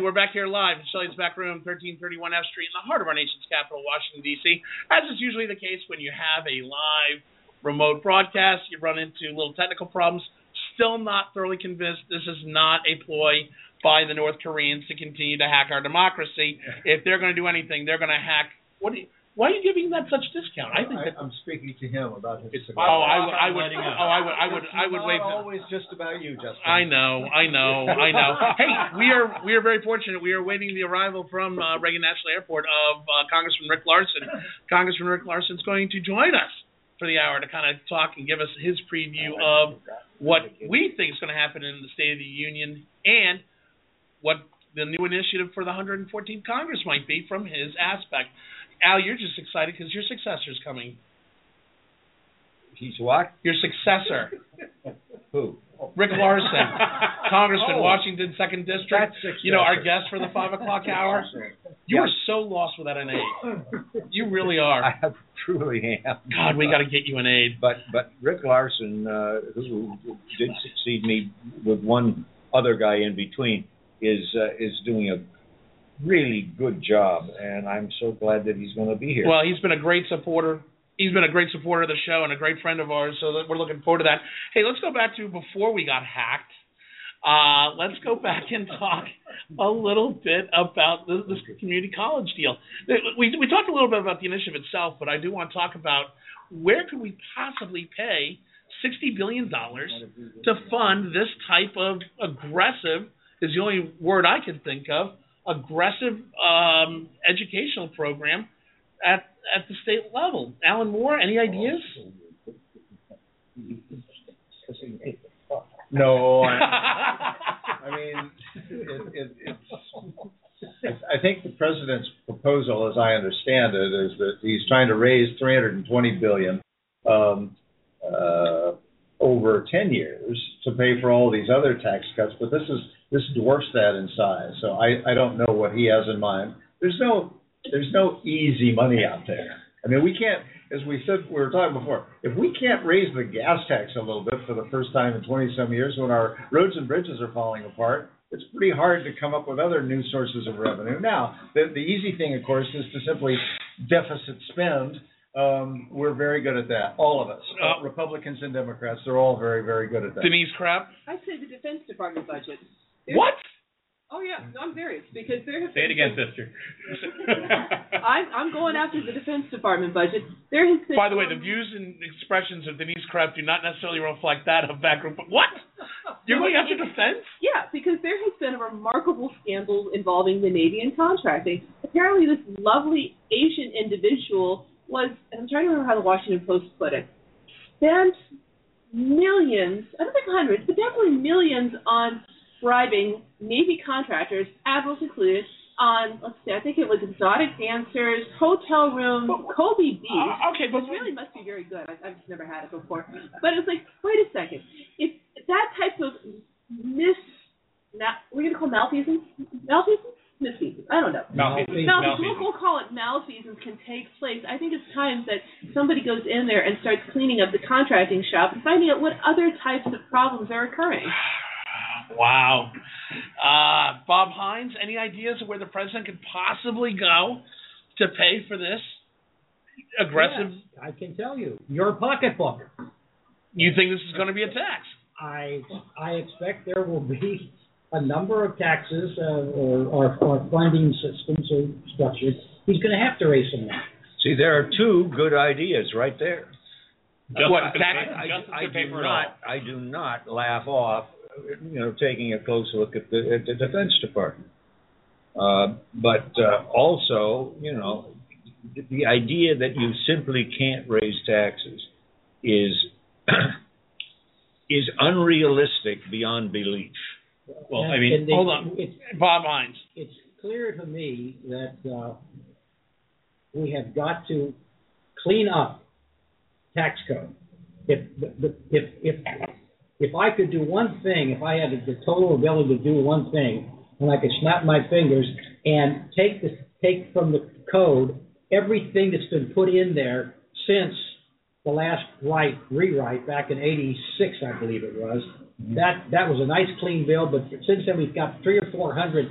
And we're back here live in Shelley's back room, 1331 F Street, in the heart of our nation's capital, Washington, D.C. As is usually the case when you have a live remote broadcast, you run into little technical problems. Still not thoroughly convinced this is not a ploy by the North Koreans to continue to hack our democracy. If they're going to do anything, they're going to hack. What? Do you, why are you giving that such discount? I think that. I'm speaking to him about his. Oh, I would. I would. Oh, I would. I would. I would wait. Not always just about you, Justin. I know, I know, I know. hey, we are we are very fortunate. We are waiting the arrival from uh, Reagan National Airport of uh, Congressman Rick Larsen. Congressman Rick Larsen is going to join us for the hour to kind of talk and give us his preview of what we think is going to happen in the State of the Union and what the new initiative for the 114th Congress might be from his aspect. Al, you're just excited because your successor's coming. He's what? Your successor, Who? Rick Larsen, Congressman, Oh. Washington Second District. You know, our guest for the five o'clock hour. You Yeah. are so lost without an aide. You really are. I truly am. God, we got to get you an aide. But but Rick Larsen, uh, who did succeed me with one other guy in between, is uh, is doing a really good job, and I'm so glad that he's going to be here. Well, he's been a great supporter. He's been a great supporter of the show and a great friend of ours, so that we're looking forward to that. Hey, let's go back to before we got hacked. Uh, let's go back and talk a little bit about this, this community college deal. We we talked a little bit about the initiative itself, but I do want to talk about where could we possibly pay sixty billion dollars to fund this type of aggressive is the only word I can think of aggressive um, educational program at at the state level. Alan Moore, any ideas? No, I, I mean, it, it, it's. I think the president's proposal, as I understand it, is that he's trying to raise 320 billion um, uh, over 10 years to pay for all these other tax cuts. But this is this dwarfs that in size. So I, I don't know what he has in mind. There's no there's no easy money out there. I mean, we can't, as we said, we were talking before, if we can't raise the gas tax a little bit for the first time in 20 some years when our roads and bridges are falling apart, it's pretty hard to come up with other new sources of revenue. Now, the, the easy thing, of course, is to simply deficit spend. Um, we're very good at that, all of us, Uh, Republicans and Democrats. They're all very, very good at that. Denise Krepp. I'd say the Defense Department budget. What? Oh yeah, no, I'm serious because there have Say it been- again, sister. I'm I'm going after the Defense Department budget. There has been. By the way, the views and expressions of Denise Krepp do not necessarily reflect that of backroom. What? You're going after defense? Yeah, because there has been a remarkable scandal involving the Navy and contracting. Apparently, this lovely Asian individual was, and I'm trying to remember how the Washington Post put it, spent millions, I don't think hundreds, but definitely millions on bribing Navy contractors, admirals included, on, let's see, I think it was exotic dancers, hotel rooms, Kobe beef. Uh, okay, but which really must be very good. I, I've just never had it before. But it's like, wait a second. If that type of mis, ma- we're going to call malfeasance? Malfeasance? Misfeasance. I don't know. Malfeasance. Malfeasance. Malfeasance. We'll, we'll call it malfeasance can take place. I think it's time that somebody goes in there and starts cleaning up the contracting shop and finding out what other types of problems are occurring. Wow. Uh, Bob Hines, any ideas of where the president could possibly go to pay for this aggressive? Yes, I can tell you, your pocketbook. You think this is going to be a tax? I I expect there will be a number of taxes uh, or, or or funding systems or structures. He's going to have to raise some money. See, there are two good ideas right there. Just What, tax- pay- I, just I do not. I do not laugh off, you know, taking a close look at the, at the Defense Department. Uh, but uh, also, you know, the, the idea that you simply can't raise taxes is is unrealistic beyond belief. Well, And- I mean, they- hold on. It's, Bob Hines. it's clear to me that uh, we have got to clean up tax code. If if if if I could do one thing, if I had the total ability to do one thing, and I could snap my fingers and take the take from the code everything that's been put in there since the last right rewrite back in '86, I believe it was. Mm-hmm. That that was a nice clean bill, but since then we've got three or four hundred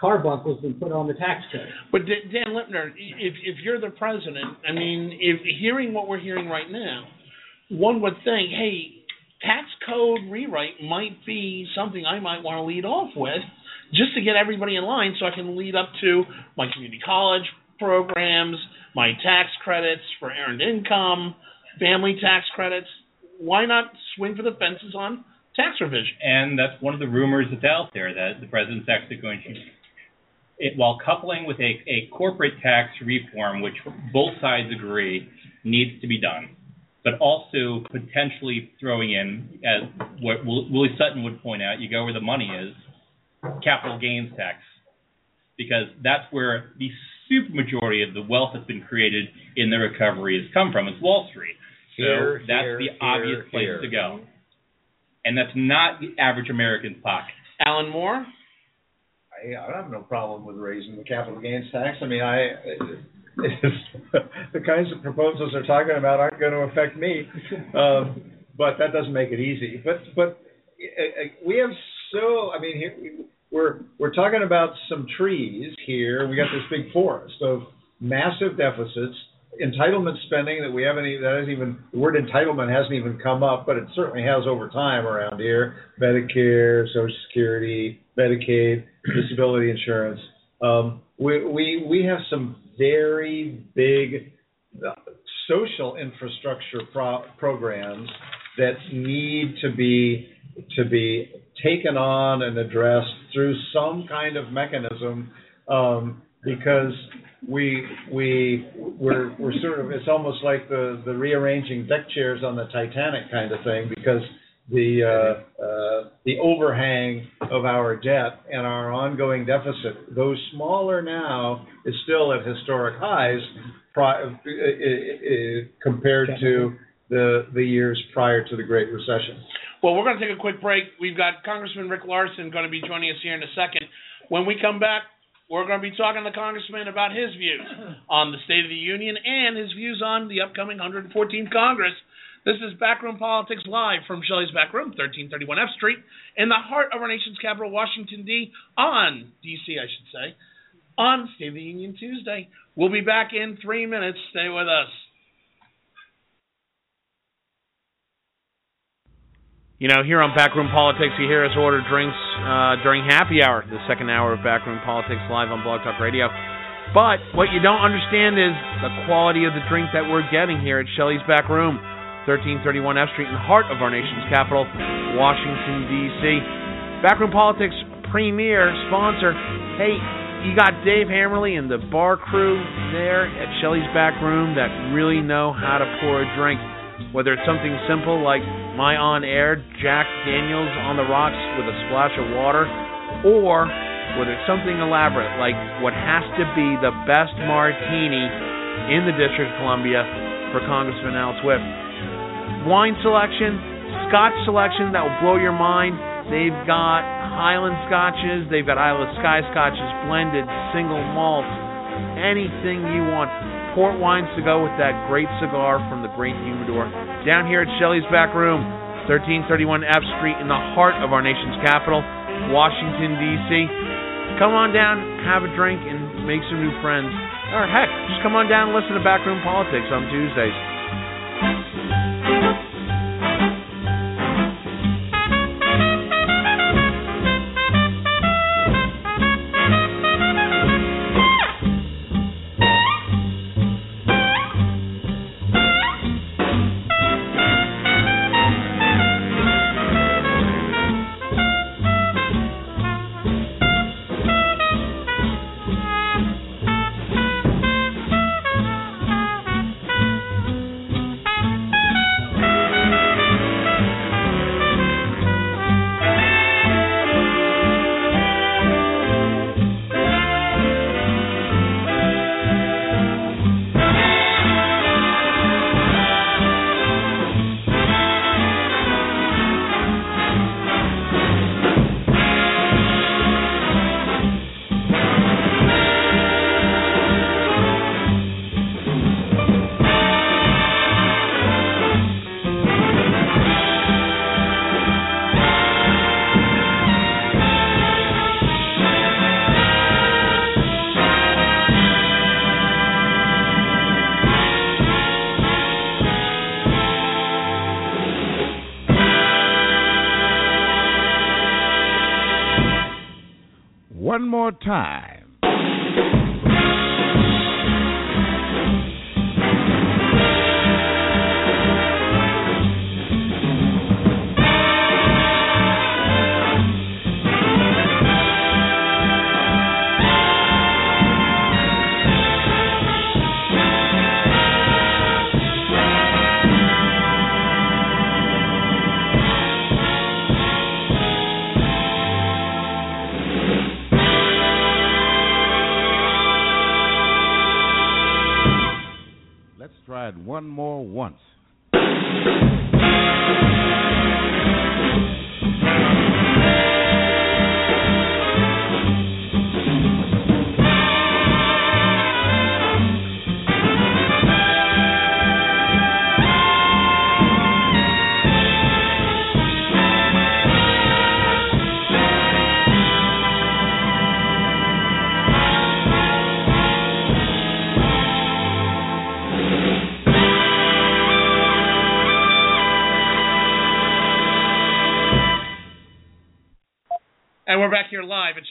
carbuncles been put on the tax code. But Dan Lipner, if if you're the president, I mean, if hearing what we're hearing right now, one would think, hey, tax code rewrite might be something I might want to lead off with, just to get everybody in line, so I can lead up to my community college programs, my tax credits for earned income, family tax credits. Why not swing for the fences on tax revision? and that's one of the rumors that's out there that the president's actually going to, it, while coupling with a, a corporate tax reform, which both sides agree needs to be done, but also potentially throwing in, as what Willie Sutton would point out, you go where the money is, capital gains tax, because that's where the supermajority of the wealth that's been created in the recovery has come from. It's Wall Street. So Here, that's here, the here, obvious place to go. And that's not the average American's pocket. Alan Moore. I, I have no problem with raising the capital gains tax. I mean, I the kinds of proposals they're talking about aren't going to affect me, um, but that doesn't make it easy. But but uh, uh, we have so I mean here we're we're talking about some trees here. We got this big forest of massive deficits, entitlement spending that we haven't even that hasn't even the word entitlement hasn't even come up, but it certainly has over time around here. Medicare, Social Security, Medicaid, disability insurance. Um, we, we we have some very big uh, social infrastructure pro- programs that need to be to be taken on and addressed through some kind of mechanism um, because we we we're we're sort of it's almost like the the rearranging deck chairs on the Titanic kind of thing because the uh, uh, the overhang of our debt and our ongoing deficit, though smaller now, is still at historic highs pri- uh, uh, uh, compared to the the years prior to the Great Recession. Well, we're going to take a quick break. We've got Congressman Rick Larsen going to be joining us here in a second. When we come back, we're going to be talking to the Congressman about his views on the State of the Union and his views on the upcoming 114th Congress. This is Backroom Politics Live from Shelley's Backroom, 1331 F Street, in the heart of our nation's capital, Washington, D. On D.C., I should say, on State of the Union Tuesday. We'll be back in three minutes. Stay with us. You know, here on Backroom Politics, you hear us order drinks uh, during happy hour, the second hour of Backroom Politics live on Blog Talk Radio. But what you don't understand is the quality of the drink that we're getting here at Shelley's Back Room, 1331 F Street, in the heart of our nation's capital, Washington, D.C. Backroom Politics premier sponsor. Hey, you got Dave Hammerly and the bar crew there at Shelley's Back Room that really know how to pour a drink. Whether it's something simple like my on air Jack Daniels on the rocks with a splash of water, or whether it's something elaborate like what has to be the best martini in the District of Columbia for Congressman Al Swift. Wine selection, Scotch selection that will blow your mind. They've got Highland Scotches, they've got Isle of Skye Scotches, blended, single malt, anything you want port wines to go with that great cigar from the Great Humidor. Down here at Shelley's Back Room, 1331 F Street, in the heart of our nation's capital, Washington, D.C. Come on down, have a drink, and make some new friends. Or heck, just come on down and listen to Backroom Politics on Tuesdays. More time.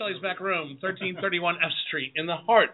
Shelley's Back Room, 1331 F Street, in the heart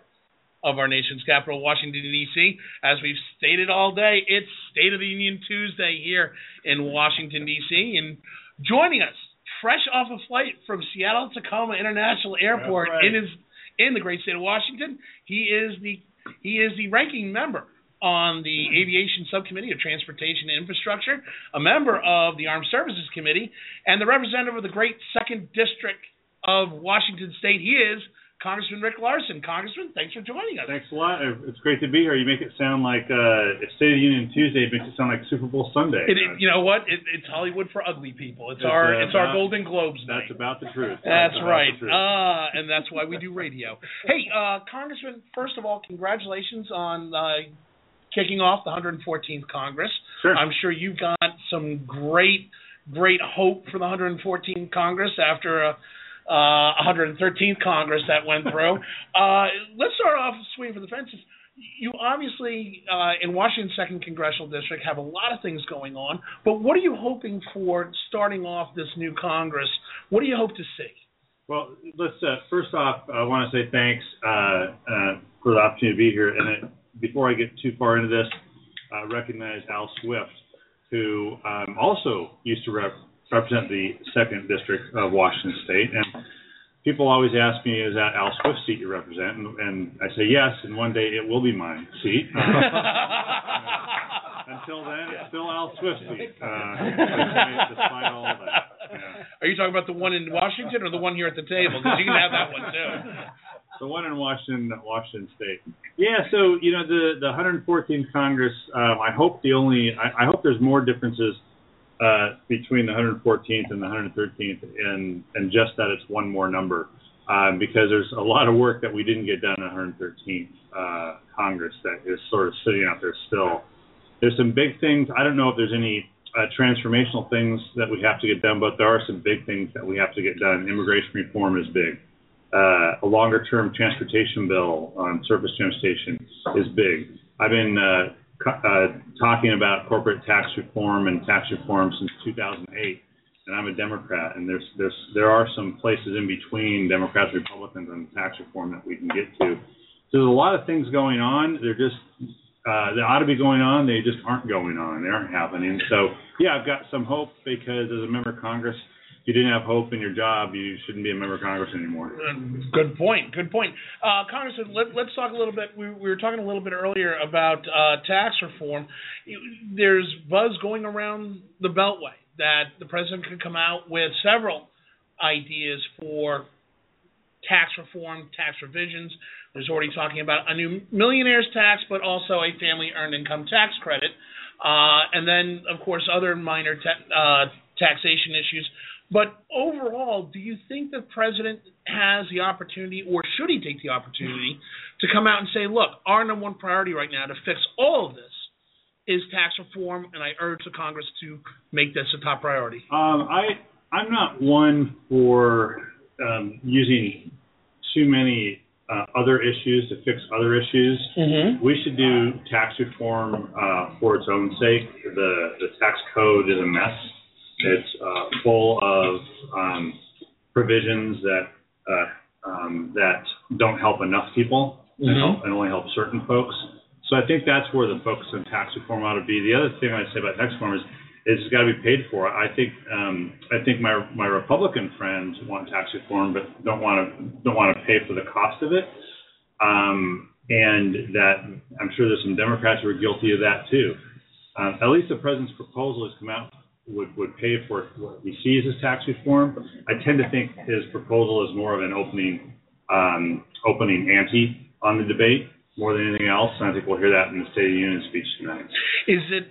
of our nation's capital, Washington, D.C. As we've stated all day, it's State of the Union Tuesday here in Washington, D.C. And joining us, fresh off a flight from Seattle Tacoma International Airport right. in his in the great state of Washington, he is the he is the ranking member on the Aviation Subcommittee of Transportation and Infrastructure, a member of the Armed Services Committee, and the representative of the great Second District of Washington State. He is Congressman Rick Larsen. Congressman, thanks for joining us. Thanks a lot. It's great to be here. You make it sound like uh, State of the Union Tuesday. It makes it sound like Super Bowl Sunday. It, it- you know what? It, it's Hollywood for ugly people. It's, It's, our uh, it's our Golden Globes night. That's about the truth. That's about right. truth. Uh, and that's why we do radio. Hey, uh, Congressman, first of all, congratulations on uh, kicking off the 114th Congress. Sure. I'm sure you've got some great, great hope for the 114th Congress after a uh, 113th Congress that went through. uh, let's start off swinging for the fences. You obviously, uh, in Washington's second congressional district, have a lot of things going on. But what are you hoping for starting off this new Congress? What do you hope to see? Well, let's uh, first off, I want to say thanks uh, uh, for the opportunity to be here. And it, before I get too far into this, uh, recognize Al Swift, who um, also used to rep- represent the second district of Washington State. And people always ask me, "Is that Al Swift's seat you represent?" And, and I say yes, and one day it will be my seat. Until then, it's still Al Swift's seat, uh, despite, despite all of that. Yeah. Are you talking about the one in Washington or the one here at the table? Because you can have that one too. The one in Washington, Washington State. Yeah, so you know the the 114th Congress. Um, I hope the only I, I hope there's more differences uh, between the 114th and the 113th, and and just that it's one more number, um, because there's a lot of work that we didn't get done in the 113th uh, Congress that is sort of sitting out there still. There's some big things. I don't know if there's any uh, transformational things that we have to get done, but there are some big things that we have to get done. Immigration reform is big. Uh, a longer term transportation bill on surface transportation is big. I've been uh, uh, talking about corporate tax reform and tax reform since 2008, and I'm a Democrat. And there's there's there are some places in between Democrats and Republicans on tax reform that we can get to. So there's a lot of things going on. They're just uh, they ought to be going on. They just aren't going on. They aren't happening. So yeah, I've got some hope because as a member of Congress, you didn't have hope in your job, you shouldn't be a member of Congress anymore. Good point. Good point. Uh, Congressman, let, let's talk a little bit. We, we were talking a little bit earlier about uh, tax reform. There's buzz going around the Beltway that the president could come out with several ideas for tax reform, tax revisions. There's already talking about a new millionaire's tax, but also a family earned income tax credit. Uh, and then, of course, other minor uh, taxation issues. But overall, do you think the president has the opportunity, or should he take the opportunity, to come out and say, look, our number one priority right now to fix all of this is tax reform, and I urge the Congress to make this a top priority? Um, I I'm not one for um, using too many uh, other issues to fix other issues. Mm-hmm. We should do tax reform uh, for its own sake. The the tax code is a mess. It's uh, full of um, provisions that uh, um, that don't help enough people and, Mhm. help, and only help certain folks. So I think that's where the focus on tax reform ought to be. The other thing I'd say about tax reform is is it's got to be paid for. I think um, I think my my Republican friends want tax reform, but don't want to don't want to pay for the cost of it. Um, and that I'm sure there's some Democrats who are guilty of that too. Um, at least the president's proposal has come out would would pay for what he sees as tax reform. I tend to think his proposal is more of an opening um, opening ante on the debate more than anything else. And I think we'll hear that in the State of the Union speech tonight. Is it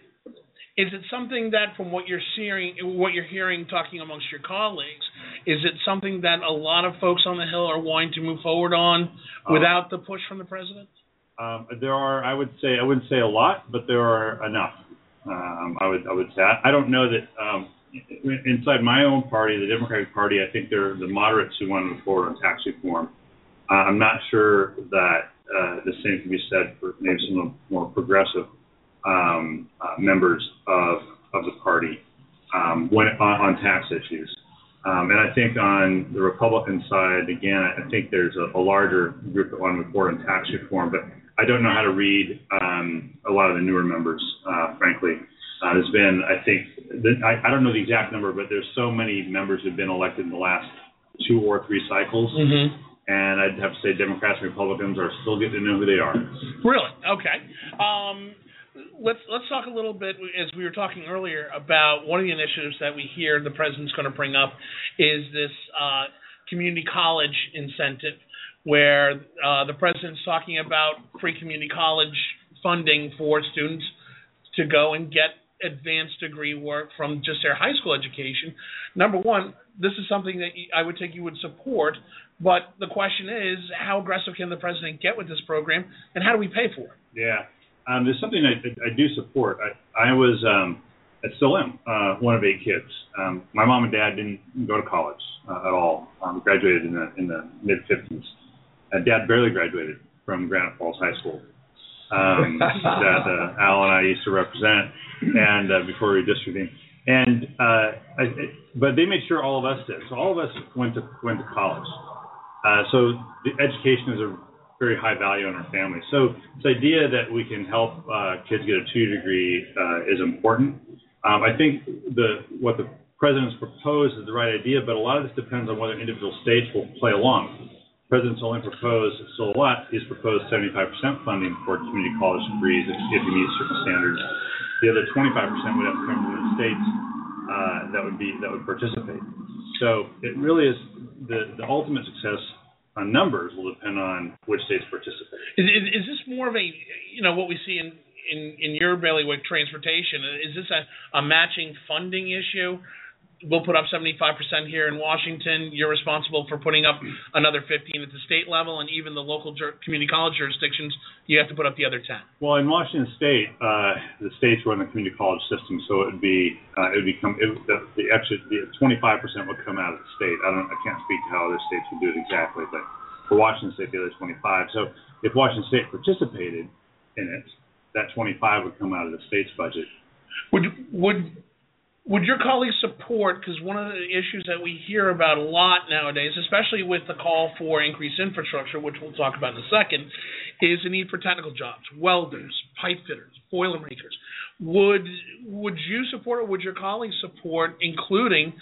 Is it something that, from what you're seeing, what you're hearing, talking amongst your colleagues, is it something that a lot of folks on the Hill are wanting to move forward on without the push from the president? Um, there are, I would say, I wouldn't say a lot, but there are enough. Um, I would, I would say. I, don't know that um, inside my own party, the Democratic Party, I think they're the moderates who want to move forward on tax reform. Uh, I'm not sure that uh, the same can be said for maybe some of the more progressive um, uh, members of of the party um, when on, on tax issues. Um, and I think on the Republican side, again, I think there's a, a larger group that want to move on tax reform, but I don't know how to read um, a lot of the newer members, uh, frankly. Uh, there's been, I think, the, I, I don't know the exact number, but there's so many members who've been elected in the last two or three cycles. Mm-hmm. And I'd have to say Democrats and Republicans are still getting to know who they are. Really? Okay. Um, let's let's talk a little bit as we were talking earlier about one of the initiatives that we hear the president's going to bring up is this uh, community college incentive, where uh, the president's talking about free community college funding for students to go and get advanced degree work from just their high school education. Number one, this is something that I would think you would support, but the question is, how aggressive can the president get with this program, and how do we pay for it? Yeah, um, there's something I, I do support. I, I was, um, I still am, uh, one of eight kids. Um, my mom and dad didn't go to college uh, at all. Um, graduated in the in the mid 50s. Uh, dad barely graduated from Granite Falls High School um, that uh, Al and I used to represent, and uh, before redistricting. And uh, I, but they made sure all of us did. So all of us went to went to college. Uh, so the education is a very high value in our family. So this idea that we can help uh, kids get a two degree uh, is important. Um, I think the what the president's proposed is the right idea, but a lot of this depends on whether individual states will play along. President's only proposed so what he's proposed 75% funding for community college degrees if, if he meets certain standards. The other 25% would have to come from the states uh, that would be that would participate. So it really is the the ultimate success on numbers will depend on which states participate. Is, is, is this more of a, you know, what we see in in, in your bailiwick transportation? Is this a, a matching funding issue? We'll put up 75% here in Washington. You're responsible for putting up another 15 at the state level, and even the local jur- community college jurisdictions, you have to put up the other 10. Well, in Washington State, uh, the states run the community college system, so it would be uh, it would become it, the, the extra the 25% would come out of the state. I don't I can't speak to how other states would do it exactly, but for Washington State, the other 25. So if Washington State participated in it, that 25 would come out of the state's budget. Would would would your colleagues support? Because one of the issues that we hear about a lot nowadays, especially with the call for increased infrastructure, which we'll talk about in a second, is the need for technical jobs: welders, pipe fitters, boilermakers. Would would you support, or would your colleagues support, including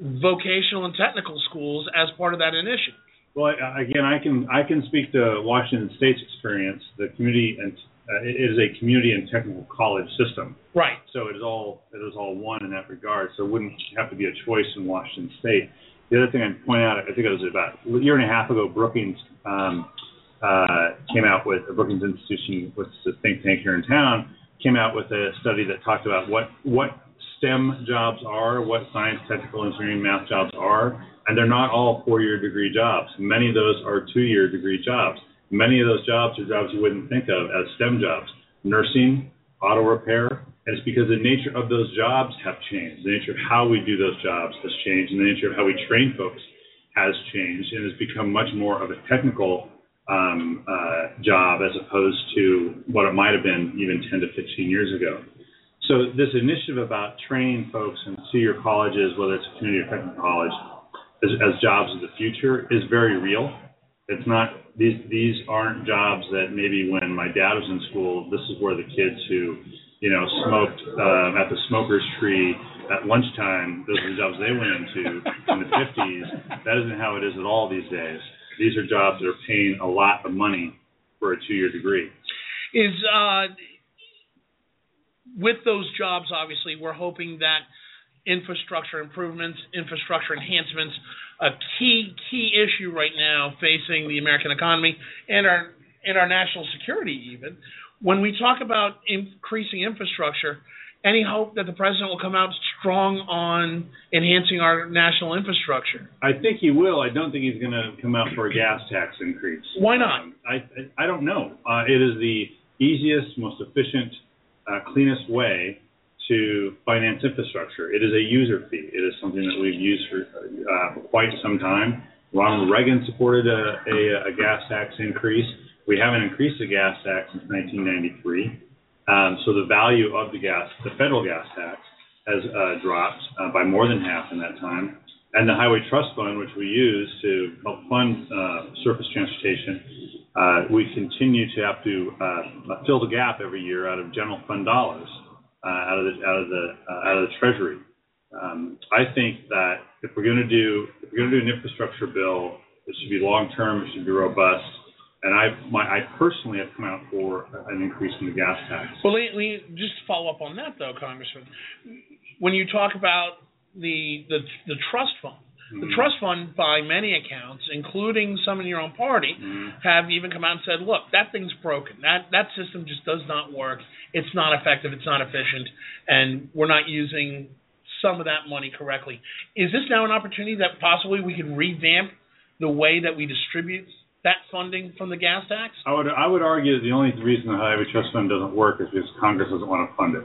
vocational and technical schools as part of that initiative? Well, again, I can I can speak to Washington State's experience. The community and uh, it is a community and technical college system. Right. So it is all it is all one in that regard. So it wouldn't have to be a choice in Washington State. The other thing I'd point out, I think it was about a year and a half ago, Brookings um, uh, came out with a Brookings Institution, which is a think tank here in town, came out with a study that talked about what what STEM jobs are, what science, technical, engineering, math jobs are, and they're not all four-year degree jobs. Many of those are two-year degree jobs. Many of those jobs are jobs you wouldn't think of as STEM jobs. Nursing, auto repair, and it's because the nature of those jobs have changed. The nature of how we do those jobs has changed, and the nature of how we train folks has changed, and has become much more of a technical um, uh, job as opposed to what it might have been even 10 to 15 years ago. So this initiative about training folks in two-year colleges, whether it's a community or technical college, as, as jobs of the future, is very real. It's not these these aren't jobs that maybe when my dad was in school, this is where the kids who, you know, smoked uh, at the smoker's tree at lunchtime, those are the jobs they went into in the 50s. That isn't how it is at all these days. These are jobs that are paying a lot of money for a two-year degree. Is uh, with those jobs, obviously, we're hoping that infrastructure improvements, infrastructure enhancements, a key key issue right now facing the American economy and our and our national security even. When we talk about increasing infrastructure, any hope that the president will come out strong on enhancing our national infrastructure? I think he will. I don't think he's going to come out for a gas tax increase. Why not? Um, I, I I don't know. Uh, it is the easiest, most efficient, uh, cleanest way to finance infrastructure. It is a user fee. It is something that we've used for uh, quite some time. Ronald Reagan supported a, a, a gas tax increase. We haven't increased the gas tax since 1993. Um, so the value of the gas, the federal gas tax, has uh, dropped uh, by more than half in that time. And the Highway Trust Fund, which we use to help fund uh, surface transportation, uh, we continue to have to uh, fill the gap every year out of general fund dollars, uh, out of the out of the out of the Treasury. Um, I think that if we're going to do if we're going to do an infrastructure bill, it should be long term, it should be robust, and I, my, I personally have come out for an increase in the gas tax. Well, let me just follow up on that, though, Congressman. When you talk about the the, the trust fund, the Mhm. trust fund, by many accounts, including some in your own party, Mhm. have even come out and said, "Look, that thing's broken. That that system just does not work. It's not effective. It's not efficient, and we're not using some of that money correctly." Is this now an opportunity that possibly we can revamp the way that we distribute that funding from the gas tax? I would I would argue that the only reason the Highway Trust Fund doesn't work is because Congress doesn't want to fund it.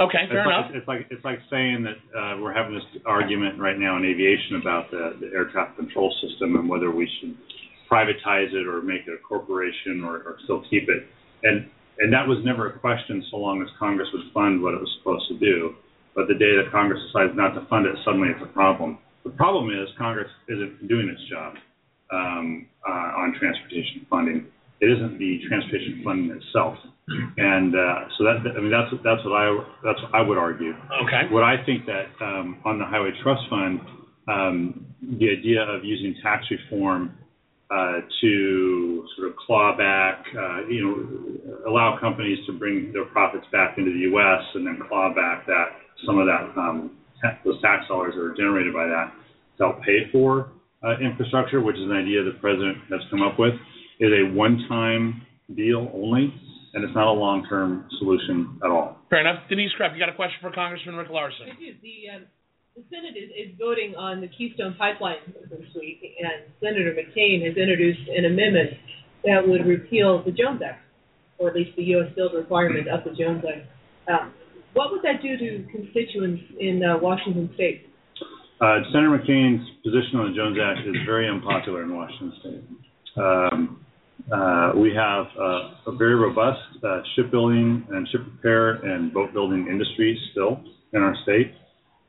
Okay, fair it's enough. Like, it's like it's like saying that uh, we're having this argument right now in aviation about the, the air traffic control system and whether we should privatize it or make it a corporation or, or still keep it. And and that was never a question so long as Congress would fund what it was supposed to do. But the day that Congress decides not to fund it, suddenly it's a problem. The problem is Congress isn't doing its job um, uh, on transportation funding. It isn't the transportation funding itself, and uh, so that I mean that's that's what I that's what I would argue. Okay. What I think that um, on the Highway Trust Fund, um, the idea of using tax reform uh, to sort of claw back, uh, you know, allow companies to bring their profits back into the U.S. and then claw back that some of that um, those tax dollars that are generated by that to help pay for uh, infrastructure, which is an idea the president has come up with, is a one-time deal only, and it's not a long-term solution at all. Fair enough. Denise Krepp, you got a question for Congressman Rick Larsen? I do. The, um, the Senate is, is voting on the Keystone Pipeline this week, and Senator McCain has introduced an amendment that would repeal the Jones Act, or at least the U.S. build requirement of the Jones Act. Um, what would that do to constituents in uh, Washington State? Uh, Senator McCain's position on the Jones Act is very unpopular in Washington State. Um, we have uh, a very robust uh, shipbuilding and ship repair and boat building industry still in our state,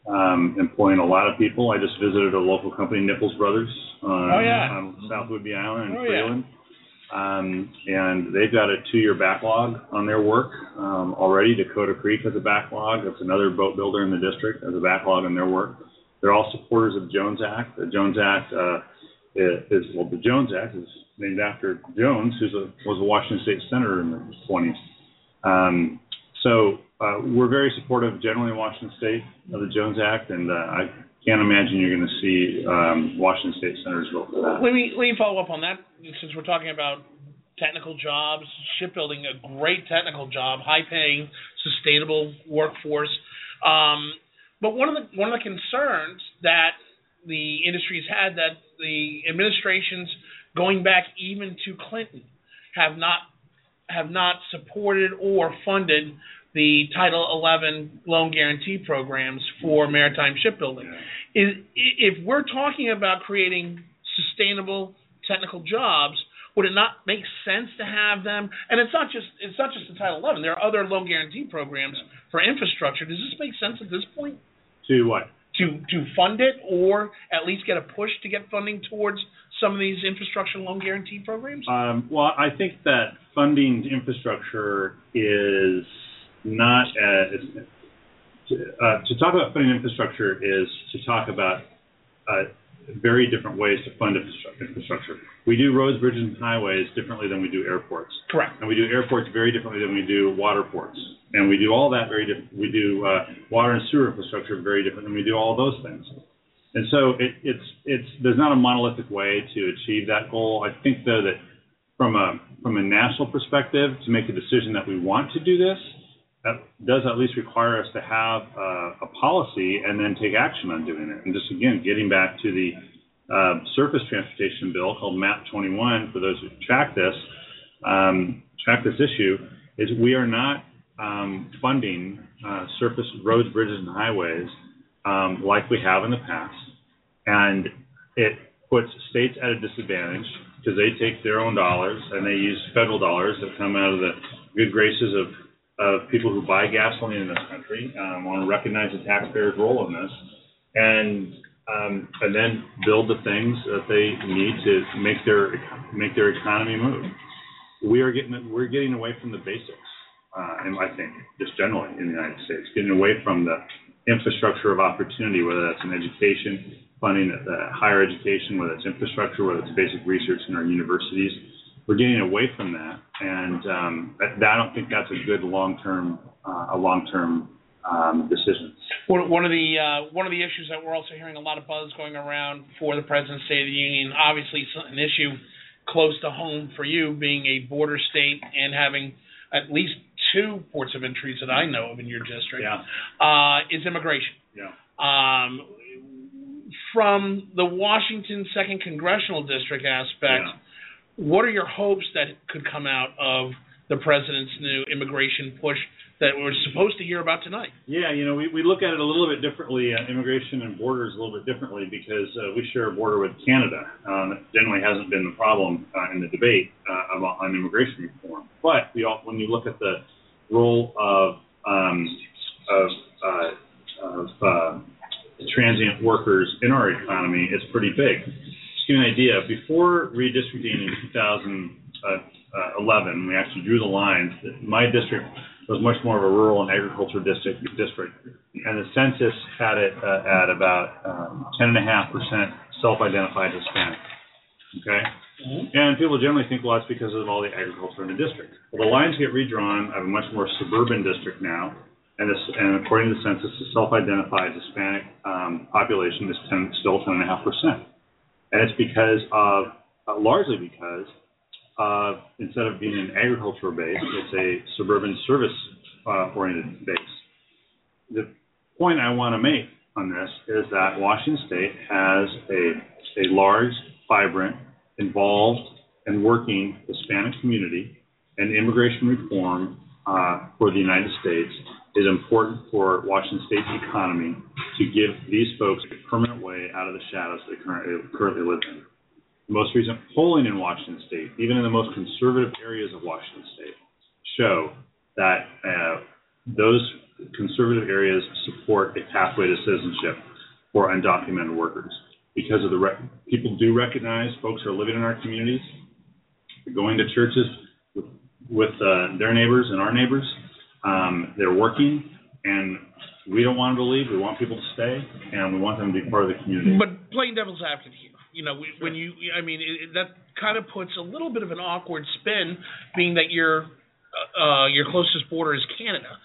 um, employing a lot of people. I just visited a local company, Nichols Brothers, on, Oh, yeah. on South Whidbey Island in Oh, yeah. Um, and they've got a two-year backlog on their work um, already. Dakota Creek has a backlog. That's another boat builder in the district has a backlog on their work. They're all supporters of the Jones Act. The Jones Act uh, is well, the Jones Act is named after Jones, who was a Washington State senator in the 20s. Um, so uh, we're very supportive generally in Washington State of the Jones Act, and uh, I can't imagine you're going to see um, Washington State senators vote for that. Let me let me follow up on that since we're talking about technical jobs, shipbuilding, a great technical job, high paying, sustainable workforce. Um, but one of the one of the concerns that the industry's had that the administrations going back even to Clinton have not have not supported or funded the Title 11 loan guarantee programs for maritime shipbuilding. Is if we're talking about creating sustainable technical jobs, would it not make sense to have them? And it's not just it's not just the Title 11. There are other loan guarantee programs for infrastructure. Does this make sense at this point? To what? To to fund it, or at least get a push to get funding towards some of these infrastructure loan guarantee programs? Um, well, I think that funding infrastructure is not as to, uh, to talk about funding infrastructure is to talk about uh, very different ways to fund infrastructure. We do roads, bridges, and highways differently than we do airports. Correct. And we do airports very differently than we do water ports. And we do all that very different. We do uh, water and sewer infrastructure very different than we do all those things. And so it, it's it's there's not a monolithic way to achieve that goal. I think though that from a from a national perspective, to make a decision that we want to do this, that does at least require us to have a policy and then take action on doing it. And just again, getting back to the uh, surface transportation bill called MAP 21, for those who track this, um, track this issue, is we are not um, funding uh, surface roads, bridges, and highways um, like we have in the past, and it puts states at a disadvantage because they take their own dollars and they use federal dollars that come out of the good graces of of people who buy gasoline in this country. Um, want to recognize the taxpayers' role in this, and um, and then build the things that they need to make their make their economy move. We are getting we're getting away from the basics, uh, and I think just generally in the United States, getting away from the infrastructure of opportunity, whether that's in education, funding uh, higher education, whether it's infrastructure, whether it's basic research in our universities we're getting away from that, and um, I don't think that's a good long-term uh, a long-term um, decision. One, one of the uh, one of the issues that we're also hearing a lot of buzz going around for the President's State of the Union, obviously an issue close to home for you, being a border state and having at least two ports of entries that I know of in your district, yeah. uh, is immigration. Yeah. Um, from the Washington Second Congressional District aspect. Yeah what are your hopes that could come out of the president's new immigration push that we're supposed to hear about tonight? Yeah, you know, we, we look at it a little bit differently, uh, immigration and borders a little bit differently because uh, we share a border with Canada. Um, that generally hasn't been the problem uh, in the debate uh, about, on immigration reform. But we all, when you look at the role of um, of, uh, of uh, transient workers in our economy, it's pretty big Just give you an idea, before redistricting in 2011, we actually drew the lines. My district was much more of a rural and agricultural district, district and the census had it uh, at about um, 10.5% self-identified Hispanic. Okay? Mm-hmm. And people generally think, well, that's because of all the agriculture in the district. Well, the lines get redrawn. I have a much more suburban district now, and, this, and according to the census, the self-identified Hispanic um, population is 10, still 10.5 percent and it's because of uh, largely because uh, instead of being an agricultural base, it's a suburban service uh, oriented base. The point I want to make on this is that Washington State has a, a large, vibrant, involved, and working Hispanic community, and immigration reform uh, for the United States is important for Washington State's economy to give these folks a permanent way out of the shadows they currently, currently live in. The most recent polling in Washington State, even in the most conservative areas of Washington State, show that uh, those conservative areas support a pathway to citizenship for undocumented workers because of the re- people do recognize folks are living in our communities, going to churches with, with uh, their neighbors and our neighbors, um, they're working, and we don't want them to leave. We want people to stay, and we want them to be part of the community. But playing devil's advocate here, you know, sure. when you, I mean, it, that kind of puts a little bit of an awkward spin, being that your uh, uh, your closest border is Canada.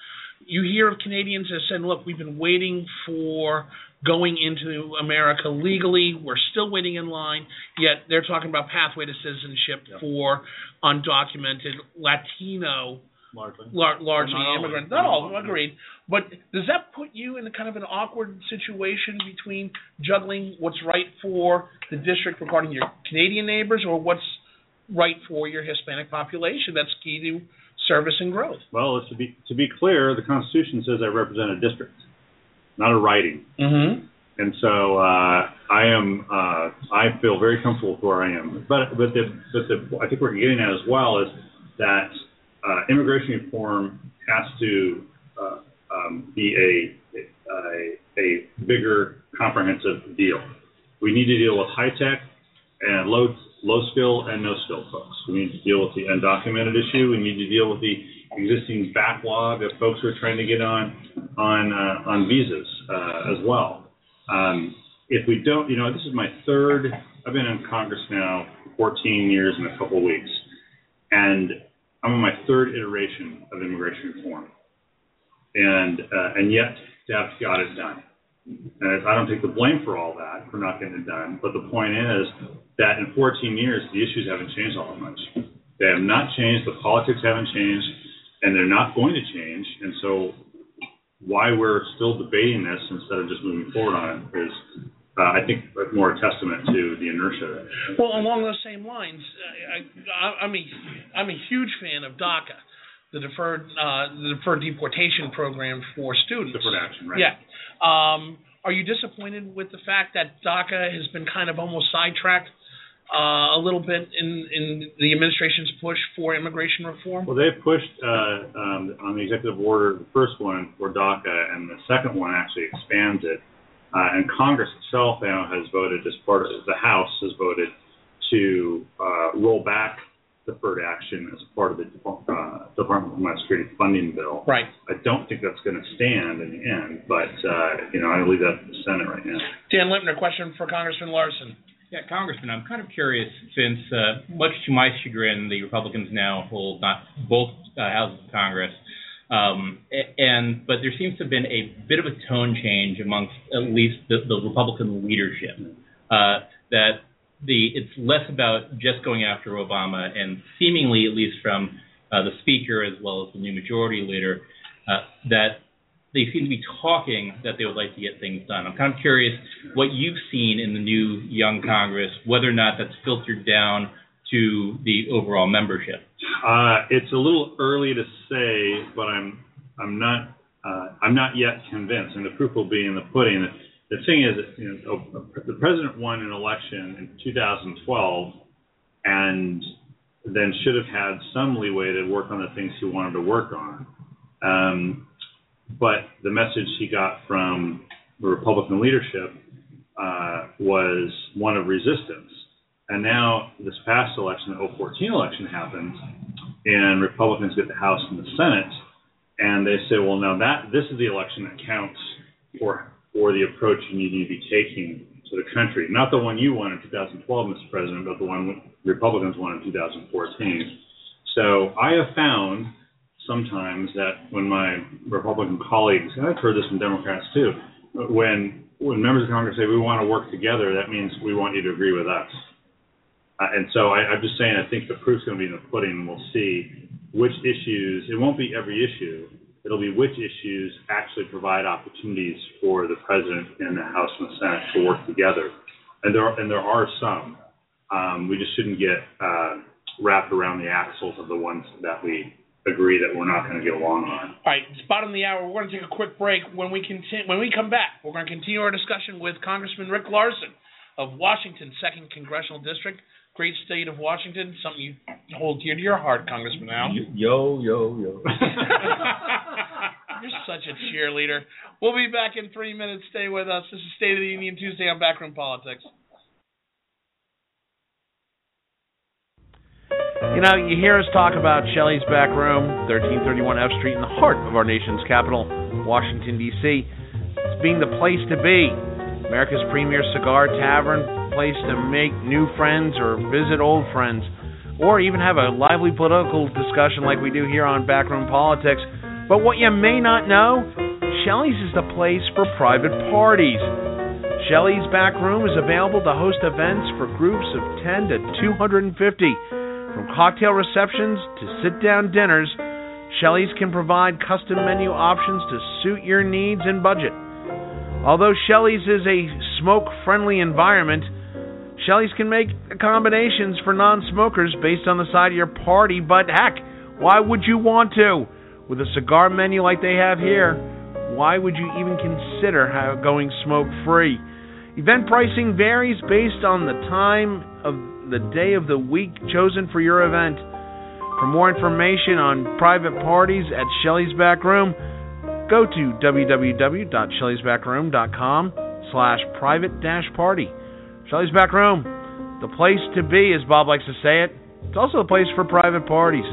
You hear of Canadians that said, "Look, we've been waiting for going into America legally. We're still waiting in line." Yet they're talking about pathway to citizenship yep. for undocumented Latino largely, lar- largely not immigrant. Not all, agreed. But does that put you in a kind of an awkward situation between juggling what's right for the district regarding your Canadian neighbors, or what's right for your Hispanic population? That's key to service and growth. Well, to be to be clear, the Constitution says I represent a district, not a riding. Mm-hmm. And so uh, I am. Uh, I feel very comfortable with where I am. But but the but the I think we're getting at as well is that uh, immigration reform has to uh, um, be a, a, a bigger, comprehensive deal. We need to deal with high tech and low low skill and no skill folks. We need to deal with the undocumented issue. We need to deal with the existing backlog of folks who are trying to get on on uh, on visas uh, as well. Um, if we don't, you know, this is my third. I've been in Congress now 14 years and a couple of weeks, and I'm on my third iteration of immigration reform, and uh, and yet have got it done. And I don't take the blame for all that, for not getting it done. But the point is that in 14 years, the issues haven't changed all that much. They have not changed. The politics haven't changed. and they're not going to change. And so, why we're still debating this instead of just moving forward on it is, uh, I think, more a testament to the inertia. Well, along those same lines, I, I, I'm a I'm a huge fan of DACA, the deferred uh, the deferred deportation program for students. Deferred action, right? Yeah. Um, are you disappointed with the fact that DACA has been kind of almost sidetracked uh, a little bit in in the administration's push for immigration reform? Well, they've pushed uh, um, on the executive order, the first one for DACA, and the second one actually expands it. Uh, and Congress itself now has voted, as part of the House has voted to uh, roll back deferred action as part of the uh, Department of Homeland Security funding bill. Right. I don't think that's going to stand in the end, but uh, you know I leave that to the Senate right now. Dan Lipner, question for Congressman Larsen. Yeah, Congressman, I'm kind of curious since, uh, much to my chagrin, the Republicans now hold not both uh, houses of Congress. Um, and but there seems to have been a bit of a tone change amongst at least the, the Republican leadership uh, that the it's less about just going after Obama and seemingly, at least from uh, the speaker as well as the new majority leader, uh, that they seem to be talking that they would like to get things done. I'm kind of curious what you've seen in the new young Congress, whether or not that's filtered down to the overall membership. Uh, it's a little early to say, but I'm I'm not uh, I'm not yet convinced, and the proof will be in the pudding. The thing is, you know, the president won an election in 2012, and then should have had some leeway to work on the things he wanted to work on. Um, but the message he got from the Republican leadership uh, was one of resistance. And now this past election, the 014 election happens, and Republicans get the House and the Senate, and they say, well, now that this is the election that counts for for the approach you need to be taking to the country, not the one you won in 2012, Mr. President, but the one Republicans won in 2014. So I have found sometimes that when my Republican colleagues, and I've heard this from Democrats too, when when members of Congress say we want to work together, that means we want you to agree with us. Uh, and so I, I'm just saying, I think the proof's going to be in the pudding, and we'll see which issues. It won't be every issue. It'll be which issues actually provide opportunities for the president and the House and the Senate to work together. And there are, and there are some. Um, we just shouldn't get uh, wrapped around the axles of the ones that we agree that we're not going to get along on. All right, it's bottom of the hour. We're going to take a quick break. When we continue, when we come back, we're going to continue our discussion with Congressman Rick Larsen of Washington, Second Congressional District, great state of Washington. Something you hold dear to your heart, Congressman Al. Yo yo yo. You're such a cheerleader. We'll be back in three minutes. Stay with us. This is State of the Union Tuesday on Backroom Politics. You know, you hear us talk about Shelley's Back Room, 1331 F Street, in the heart of our nation's capital, Washington, D.C. It's being the place to be. America's premier cigar tavern, place to make new friends or visit old friends, or even have a lively political discussion like we do here on Backroom Politics. But what you may not know, Shelley's is the place for private parties. Shelley's Back Room is available to host events for groups of 10 to 250. From cocktail receptions to sit down dinners, Shelley's can provide custom menu options to suit your needs and budget. Although Shelley's is a smoke friendly environment, Shelley's can make accommodations for non smokers based on the side of your party, but heck, why would you want to? With a cigar menu like they have here, why would you even consider going smoke free? Event pricing varies based on the time of the day of the week chosen for your event. For more information on private parties at Shelley's Back Room, go to www.shelleysbackroom.com slash private dash party. Shelley's Back Room, the place to be, as Bob likes to say it. It's also a place for private parties.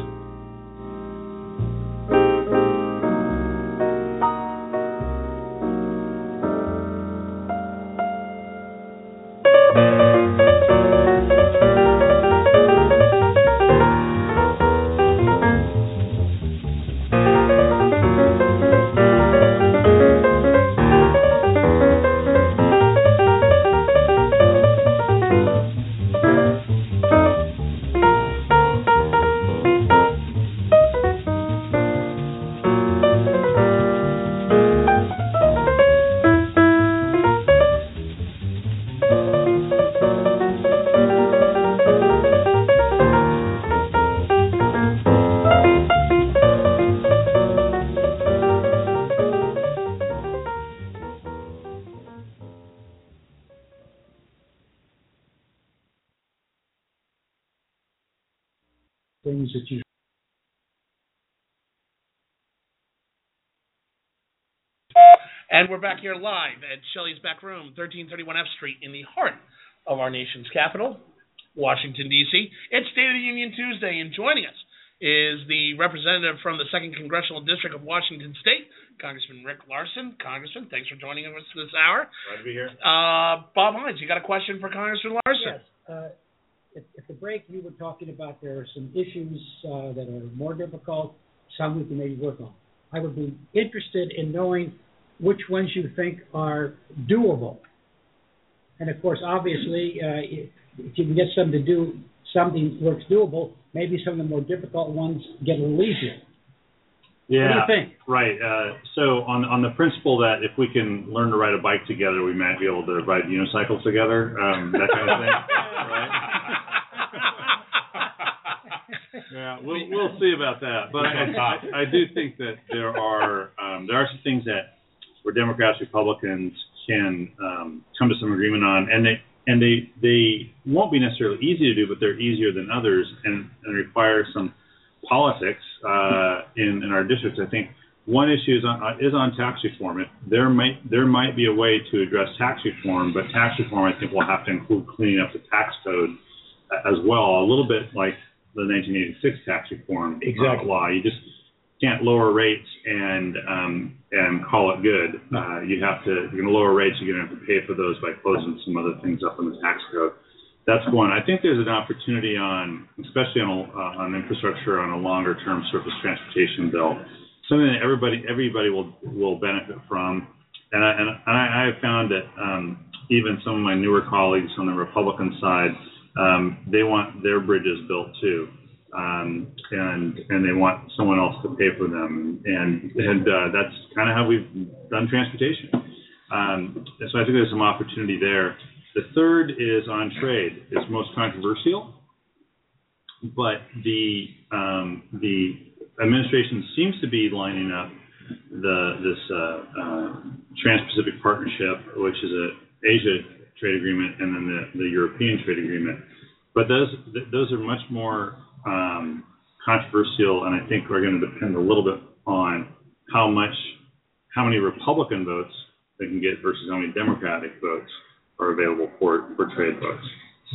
And we're back here live at Shelley's Back Room, 1331 F Street, in the heart of our nation's capital, Washington, D.C. It's State of the Union Tuesday, and joining us is the representative from the 2nd Congressional District of Washington State, Congressman Rick Larsen. Congressman, thanks for joining us this hour. Glad to be here. Uh, Bob Hines, you got a question for Congressman Larsen? Yes. Uh, at, at the break, you were talking about there are some issues uh, that are more difficult, some we can maybe work on. I would be interested in knowing which ones you think are doable. And of course, obviously, uh, if, if you can get some to do something works doable, maybe some of the more difficult ones get a little easier. Yeah. What do you think? Right. Uh, so on on the principle that if we can learn to ride a bike together, we might be able to ride unicycles together, um, that kind of thing. right. Yeah, we'll we'll see about that. But I, I, I do think that there are um, there are some things that where Democrats Republicans can um, come to some agreement on, and they and they they won't be necessarily easy to do, but they're easier than others, and, and require some politics uh, in in our districts. I think one issue is on uh, is on tax reform. It, there might there might be a way to address tax reform, but tax reform I think will have to include cleaning up the tax code as well, a little bit like the 1986 tax reform Exactly. law. You just can't lower rates and um, and call it good. Uh, you have to you're going to lower rates. You're going to have to pay for those by closing some other things up in the tax code. That's one. I think there's an opportunity on, especially on uh, on infrastructure on a longer term surface transportation bill, something that everybody everybody will will benefit from. And I and I, I have found that um, even some of my newer colleagues on the Republican side, um, they want their bridges built too um, and and they want someone else to pay for them, and and uh, that's kind of how we've done transportation. Um, and so I think there's some opportunity there. The third is on trade. It's most controversial, but the um, the administration seems to be lining up the this uh, uh, Trans-Pacific Partnership, which is a Asia trade agreement, and then the, the European trade agreement. But those th- those are much more um, controversial, and I think are going to depend a little bit on how much, how many Republican votes they can get versus how many Democratic votes are available for for trade votes.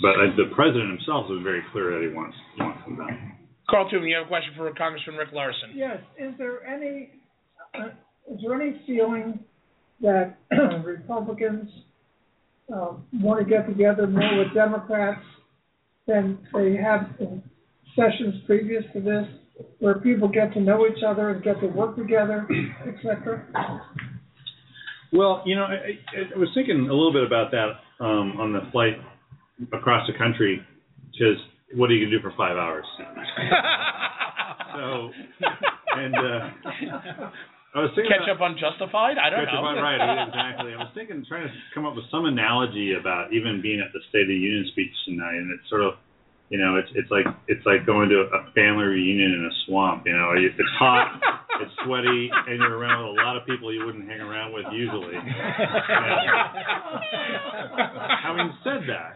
But uh, the president himself has been very clear that he wants he wants them done. Carl Toomey, you have a question for Congressman Rick Larsen. Yes, is there any, uh, is there any feeling that Republicans uh, want to get together more with Democrats than they have in sessions previous to this, where people get to know each other and get to work together, et cetera? Well, you know, I, I, I was thinking a little bit about that um, on the flight across the country, because what are you gonna do for five hours? so, and uh, I was thinking Catch about, up on Justified? I don't Catch know. up on- right, exactly. I was thinking, trying to come up with some analogy about even being at the State of the Union speech tonight, and it's sort of, you know, it's it's like it's like going to a family reunion in a swamp. You know, it's hot, it's sweaty, and you're around with a lot of people you wouldn't hang around with usually. Having said that,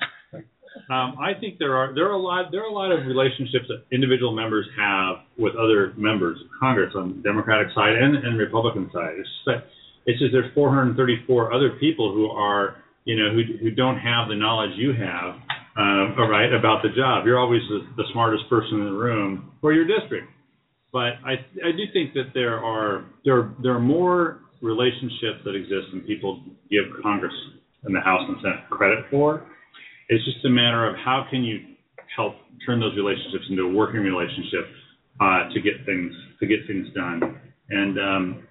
um, I think there are there are a lot there are a lot of relationships that individual members have with other members of Congress on the Democratic side and, and Republican side. It's just that it's just there's 434 other people who are you know who who don't have the knowledge you have, um, all right, about the job. You're always the, the smartest person in the room for your district, but I I do think that there are there there are more relationships that exist than people give Congress and the House and Senate credit for. It's just a matter of how can you help turn those relationships into a working relationship uh, to get things to get things done. And um,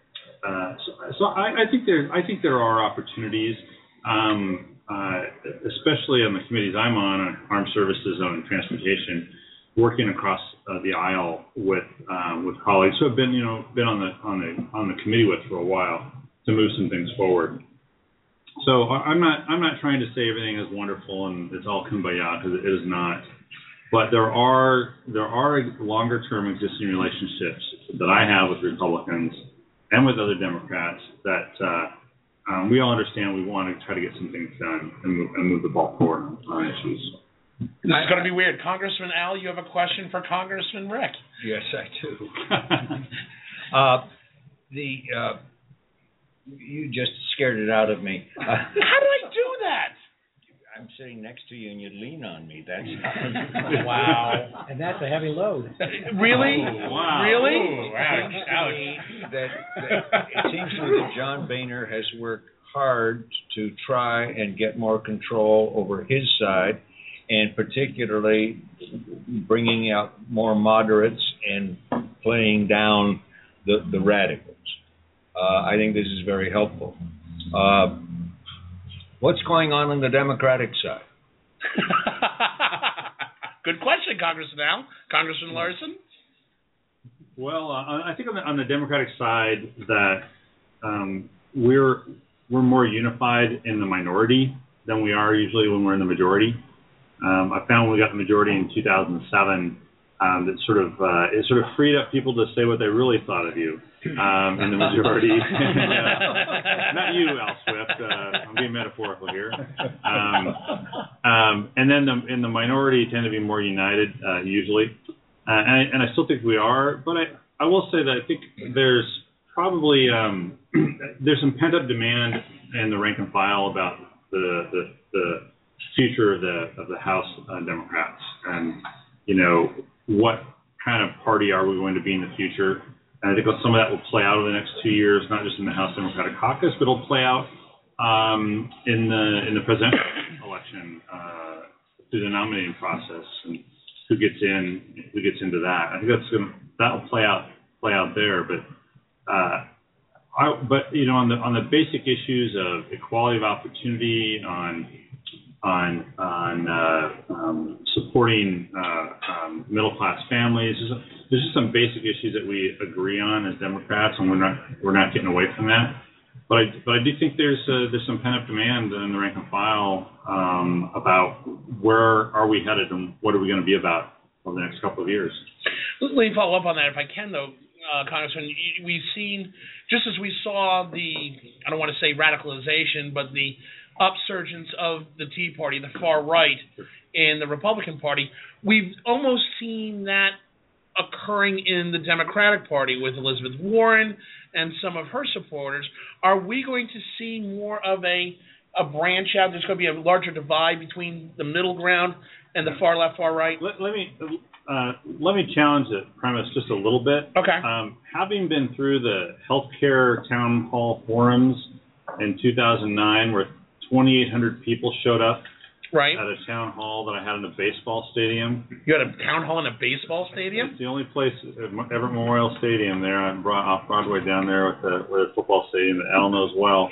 uh, so, so I, I think there I think there are opportunities, um, uh, especially on the committees I'm on, on armed services and transportation, working across uh, the aisle with um, with colleagues who have been you know been on the on the on the committee with for a while to move some things forward. So I'm not I'm not trying to say everything is wonderful and it's all kumbaya because it is not. But there are there are longer term existing relationships that I have with Republicans and with other Democrats that uh, um, we all understand we want to try to get some things done and move, and move the ball forward on, on issues. This is going to be weird. Congressman Al, you have a question for Congressman Rick. Yes, I do. uh, the uh, you just scared it out of me. Uh, How did I do that? I'm sitting next to you and you lean on me. That's Wow. And that's a heavy load. Really? Oh, wow. Really? Ouch. seems to me that, that it seems to me that John Boehner has worked hard to try and get more control over his side, and particularly bringing out more moderates and playing down the the radicals. Uh, I think this is very helpful. Uh, what's going on on the Democratic side? Good question, Congressman Al. Congressman Larsen? Well, uh, I think on the, on the Democratic side that um, we're we're more unified in the minority than we are usually when we're in the majority. Um, I found when we got the majority in 2007 um, that sort of uh, it sort of freed up people to say what they really thought of you um, in the majority. not you, Al Swift. Uh, I'm being metaphorical here. Um, um, and then the, in the minority tend to be more united uh, usually, uh, and, I, and I still think we are. But I, I will say that I think there's probably um, there's some pent up demand in the rank and file about the the, the future of the of the House uh, Democrats and you know what kind of party are we going to be in the future. And I think some of that will play out over the next two years, not just in the House Democratic Caucus, but it'll play out um, in the in the presidential election uh, through the nominating process and who gets in, who gets into that. I think that's to that'll play out play out there, but. Uh, I, but you know, on the on the basic issues of equality of opportunity, on on on uh, um, supporting uh, um, middle class families, there's, just some basic issues that we agree on as Democrats, and we're not we're not getting away from that. But I but I do think there's uh, there's some pent up demand in the rank and file um, about where are we headed and what are we going to be about over the next couple of years. Let me follow up on that if I can, though, uh, Congressman. We've seen, just as we saw the, I don't want to say radicalization, but the upsurgence of the Tea Party, the far right, in the Republican Party, we've almost seen that occurring in the Democratic Party with Elizabeth Warren and some of her supporters. Are we going to see more of a a branch out? There's going to be a larger divide between the middle ground and the far left, far right. Let, let me uh, let me challenge the premise just a little bit. Okay. Um, having been through the healthcare town hall forums in 2009, where 2,800 people showed up Right. at a town hall that I had in a baseball stadium. You had a town hall in a baseball stadium. It's the only place, uh, Everett Memorial Stadium, there on Broad, off Broadway down there with the, with the football stadium that Al knows well.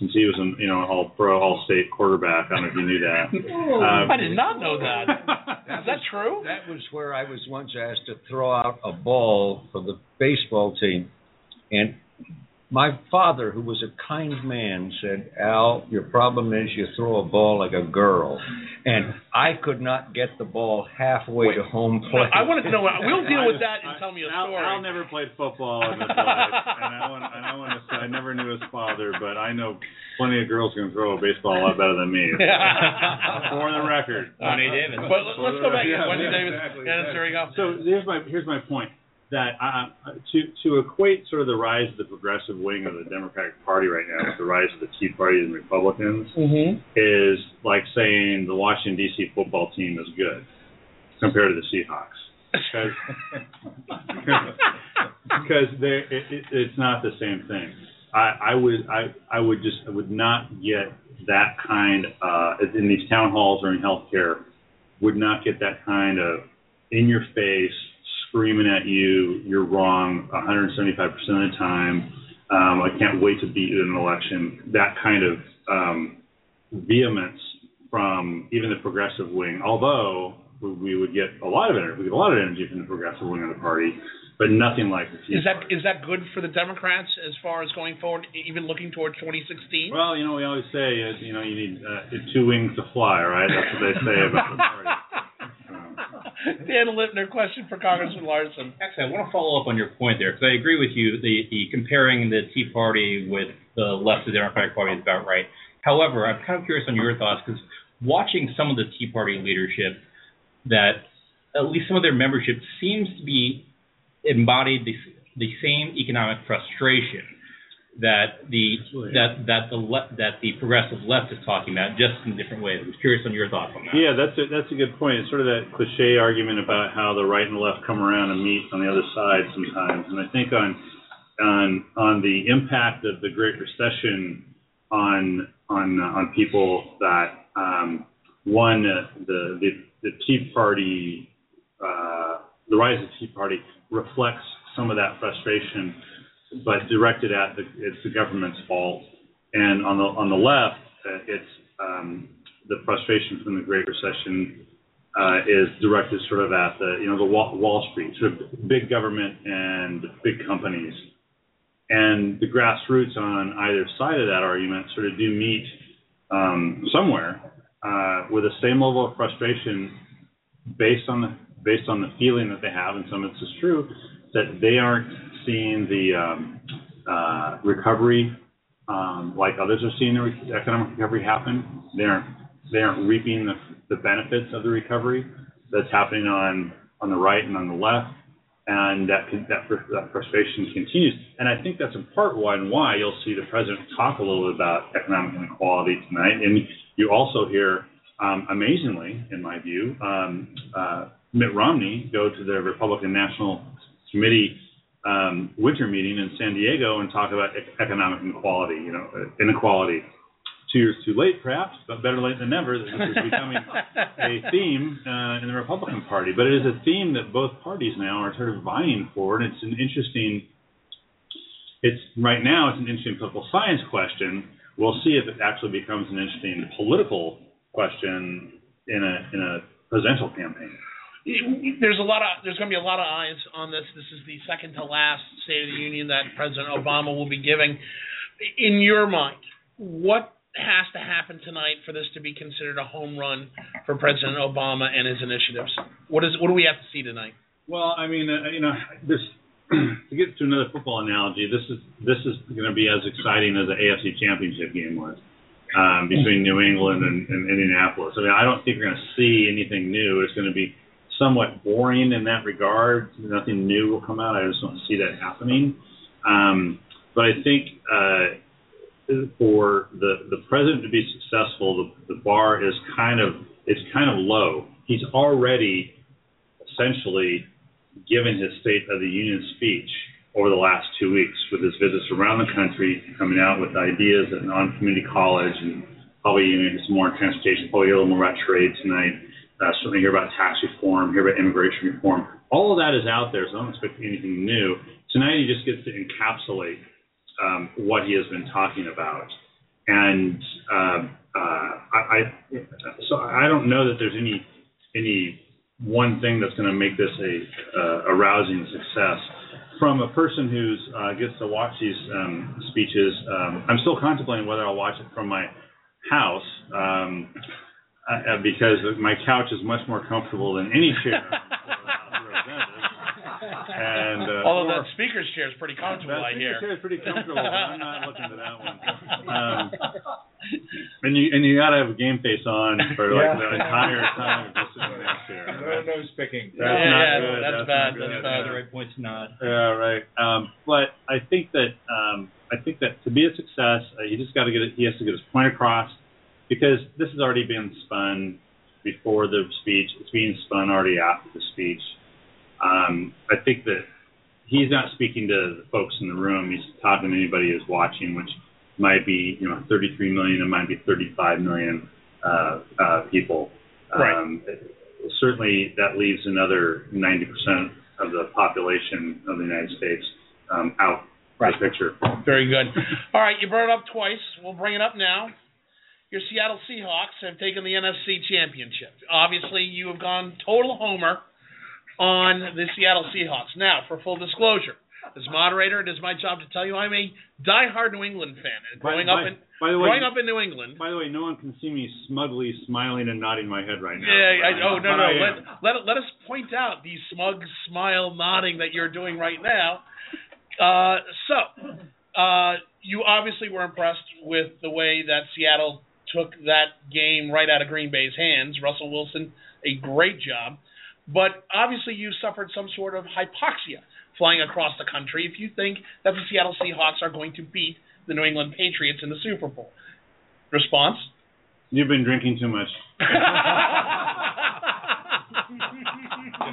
Since he was an you know all pro, all state quarterback. I don't know if you knew that. Um, I did not know that. Is that true? That was where I was once asked to throw out a ball for the baseball team. And my father, who was a kind man, said, Al, your problem is you throw a ball like a girl. And I could not get the ball halfway to home plate. I wanted to know. We'll deal with that and tell me a Al, story. Al never played football in his life, and I want, and I want to say I never knew his father, but I know plenty of girls can throw a baseball a lot better than me. For the record. Wendy Davis. But let- let's go back. Yeah, Wendy yeah, Davis. exactly, Yes, exactly. there we go. So here's my here's my point that uh, to to equate sort of the rise of the progressive wing of the Democratic Party right now with the rise of the Tea Party and Republicans Mm-hmm. is like saying the Washington D.C. football team is good compared to the Seahawks because because it, it, it's not the same thing. I, I would I I would just I would not get that kind uh, in these town halls or in healthcare would not get that kind of in your face screaming at you you're wrong 175 percent of the time. Um, I can't wait to beat you in an election. That kind of um, vehemence from even the progressive wing, although we, would get a lot of energy, we get a lot of energy from the progressive wing of the party, but nothing like the Tea Is that Party. is that good for the Democrats as far as going forward, even looking towards 2016? Well, you know, we always say, uh, you know, you need uh, two wings to fly, right? That's what they say about the party. Dan Lipner, question for Congressman Larsen. Actually, I want to follow up on your point there because I agree with you. The, the comparing the Tea Party with the left of the Democratic Party is about right. However, I'm kind of curious on your thoughts because watching some of the Tea Party leadership, that at least some of their membership seems to be embodied the, the same economic frustration that the that that the le- that the progressive left is talking about, just in different ways. I was curious on your thoughts on that. Yeah, that's a, that's a good point. It's sort of that cliche argument about how the right and the left come around and meet on the other side sometimes. And I think on on on the impact of the Great Recession on on uh, on people that um, one uh, the, the the Tea Party uh, the rise of the Tea Party reflects some of that frustration but directed at the it's the government's fault. And on the on the left, uh, it's um, the frustration from the Great Recession uh, is directed sort of at the you know the Wall, Wall Street, sort of big government and big companies. And the grassroots on either side of that argument sort of do meet um, somewhere uh, with the same level of frustration based on the based on the feeling that they have, and some of this is true, that they aren't seeing the um, uh, recovery um, like others are seeing the re- economic recovery happen. They aren't they aren't reaping the, the benefits of the recovery that's happening on on the right and on the left, and that that, that frustration continues. And I think that's in part why why you'll see the president talk a little bit about economic inequality tonight, and you also hear, um, amazingly, in my view, um, uh, Mitt Romney go to the Republican National Committee um, winter meeting in San Diego and talk about economic inequality, you know, uh, inequality. Two years too late, perhaps, but better late than never. This is becoming a theme uh, in the Republican Party, but it is a theme that both parties now are sort of vying for, and it's an interesting. It's right now it's an interesting political science question. We'll see if it actually becomes an interesting political question in a in a presidential campaign there's a lot of there's going to be a lot of eyes on this. This is the second to last State of the Union that President Obama will be giving. In your mind, what has to happen tonight for this to be considered a home run for President Obama and his initiatives? What is what do we have to see tonight? Well, I mean, uh, you know, this to get to another football analogy, this is this is going to be as exciting as the AFC Championship game was um, between New England and, and Indianapolis. I mean, I don't think we're going to see anything new. It's going to be somewhat boring in that regard. Nothing new will come out. I just don't see that happening. Um, but I think uh, for the the president to be successful, the, the bar is kind of it's kind of low. He's already essentially given his State of the Union speech over the last two weeks with his visits around the country, coming out with ideas at non-community college and probably you some more transportation, probably a little more about trade tonight uh, certainly hear about tax reform, hear about immigration reform. All of that is out there, so I don't expect anything new. Tonight he just gets to encapsulate um, what he has been talking about, and uh, uh, I, I so I don't know that there's any any one thing that's going to make this a uh, a rousing success. From a person who uh, gets to watch these um, speeches, um, I'm still contemplating whether I'll watch it from my house. Um, uh, because my couch is much more comfortable than any chair. and uh, although that speaker's chair is pretty comfortable, that I hear. chair is pretty comfortable, but I'm not looking to that one. Um, and you and you got to have a game face on for like Yeah. the entire time of just sitting in that chair. No nose picking. That's yeah, not yeah, good. that's, That's bad. not good. That's Uh, bad. the right point's not. Yeah, right. Um, but I think that um, I think that to be a success, uh, he just got to get it. He has to get his point across because this has already been spun before the speech. It's being spun already after the speech. Um, I think that he's not speaking to the folks in the room. He's talking to anybody who's watching, which might be you know 33 million. It might be 35 million uh, uh, people. Right. Um, certainly, that leaves another 90% of the population of the United States um, out Right. of the picture. Very good. All right, you brought it up twice. We'll bring it up now. Your Seattle Seahawks have taken the NFC Championship. Obviously, you have gone total homer on the Seattle Seahawks. Now, for full disclosure, as moderator, it is my job to tell you I'm a diehard New England fan. And growing by, up in by the way, growing up in New England. By the way, no one can see me smugly smiling and nodding my head right now. Yeah, I, oh no But no. Let, let let us point out the smug smile nodding that you're doing right now. Uh, so, uh, you obviously were impressed with the way that Seattle took that game right out of Green Bay's hands. Russell Wilson, a great job. But obviously, you suffered some sort of hypoxia flying across the country if you think that the Seattle Seahawks are going to beat the New England Patriots in the Super Bowl. Response? You've been drinking too much. The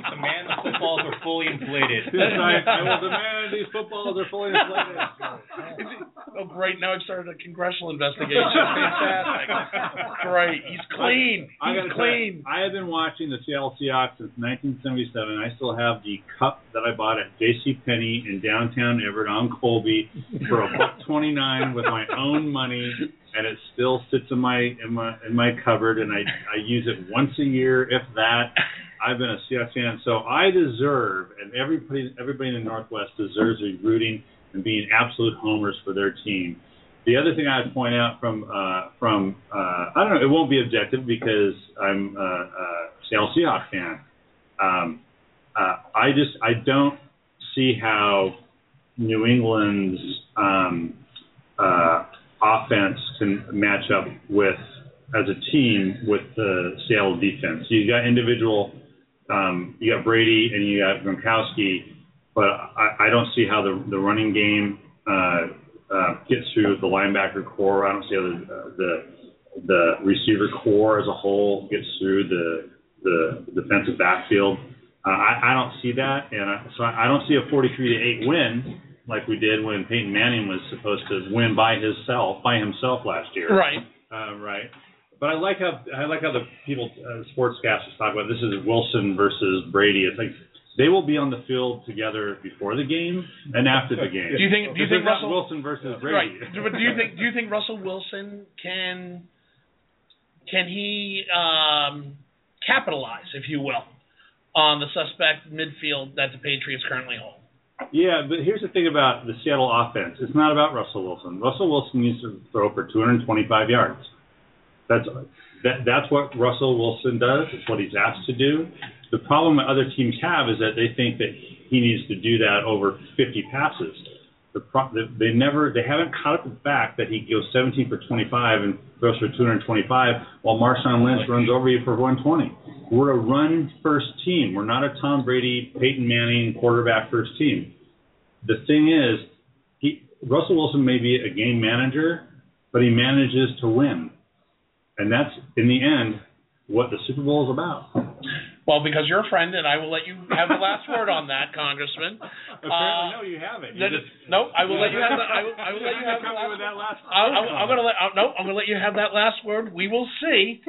demand the footballs are fully inflated. Yes, I, I will demand these footballs are fully inflated. oh, great. Now I've started a congressional investigation. Fantastic. Great. He's clean. I He's gotta clean. Say, I have been watching the Seattle Seahawks since 1977. I still have the cup that I bought at J.C. Penney in downtown Everett on Colby for a buck 29 with my own money, and it still sits in my in my in my cupboard, and I I use it once a year, if that. I've been a Seahawks fan, so I deserve, and everybody everybody in the Northwest deserves be rooting and being absolute homers for their team. The other thing I'd point out from uh, from uh, I don't know, it won't be objective because I'm a, a Seattle Seahawks fan. Um, uh, I just I don't see how New England's um, uh, offense can match up with as a team with the Seattle defense. You got individual, um, you got Brady and you got Gronkowski, but I, I don't see how the the running game uh, uh, gets through the linebacker corps. I don't see how the uh, the the receiver corps as a whole gets through the the defensive backfield. Uh, I, I don't see that, and I, so I don't see a 43 to eight win like we did when Peyton Manning was supposed to win by himself by himself last year. Right. Uh, right. But I like how I like how the people uh, sportscasters talk about this is Wilson versus Brady. It's like they will be on the field together before the game and after the game. Do you think? Do you think Russell Wilson versus Brady? Right. But do you think? Do you think Russell Wilson can can he um, capitalize, if you will, on the suspect midfield that the Patriots currently hold? Yeah, but here's the thing about the Seattle offense. It's not about Russell Wilson. Russell Wilson needs to throw for 225 yards. That's that, that's what Russell Wilson does. It's what he's asked to do. The problem that other teams have is that they think that he needs to do that over 50 passes. The pro, they never they haven't caught the fact that he goes 17 for 25 and throws for 225 while Marshawn Lynch runs over you for 120. We're a run first team. We're not a Tom Brady, Peyton Manning quarterback first team. The thing is, he Russell Wilson may be a game manager, but he manages to win, and that's in the end what the Super Bowl is about. Well, because you're a friend, and I will let you have the last word on that, Congressman. Apparently, no, you haven't. You just- no, I will let you have the. I will, I will let you have the last. with that last. I, I, I'm gonna let. Uh, no, I'm gonna let you have that last word. We will see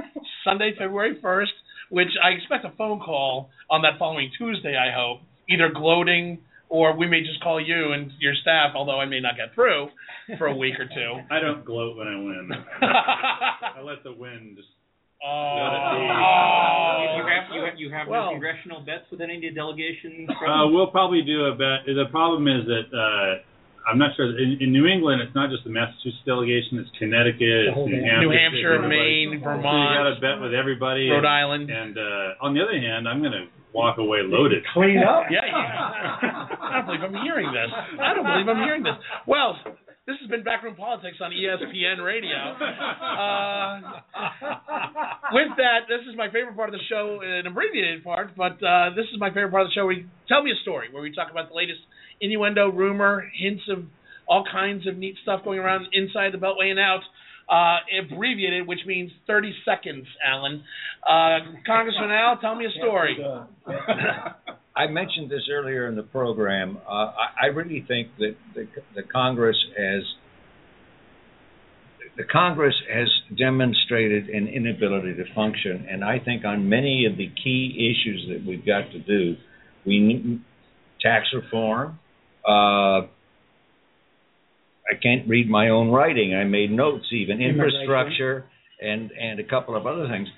Sunday, February first, which I expect a phone call on that following Tuesday. I hope either gloating or we may just call you and your staff, although I may not get through for a week or two. I don't gloat when I win. I let the win just. Oh. You have you have you have Well- no congressional bets with any of the delegations. Uh, we'll probably do a bet. The problem is that uh, I'm not sure. In, in New England, it's not just the Massachusetts delegation; it's Connecticut, it's New Hampshire, New Hampshire, it's everybody. Maine, So you got Vermont, to bet with everybody. Rhode and, Island. And uh, on the other hand, I'm going to walk away loaded. Clean up. Yeah, yeah. I don't believe I'm hearing this. I don't believe I'm hearing this. Well, this has been Backroom Politics on ESPN Radio. Uh, with that, this is my favorite part of the show, an abbreviated part, but uh, this is my favorite part of the show. Where we tell me a story, where we talk about the latest innuendo, rumor, hints of all kinds of neat stuff going around inside the Beltway and out. Uh, abbreviated, which means 30 seconds, Alan. Uh, Congressman Al, tell me a story. I mentioned this earlier in the program. Uh, I, I really think that the, the Congress has the Congress has demonstrated an inability to function, and I think on many of the key issues that we've got to do, we need tax reform. Uh, I can't read my own writing. I made notes, even infrastructure and and a couple of other things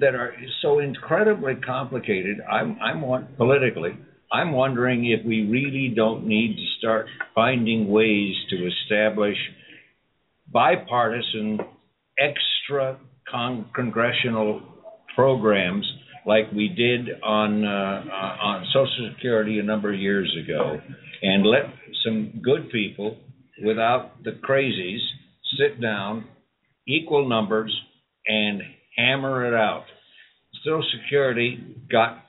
that are so incredibly complicated. I'm I'm politically. I'm wondering if we really don't need to start finding ways to establish bipartisan extra con- congressional programs like we did on uh, on Social Security a number of years ago, and let some good people, without the crazies, sit down equal numbers and hammer it out. Social Security got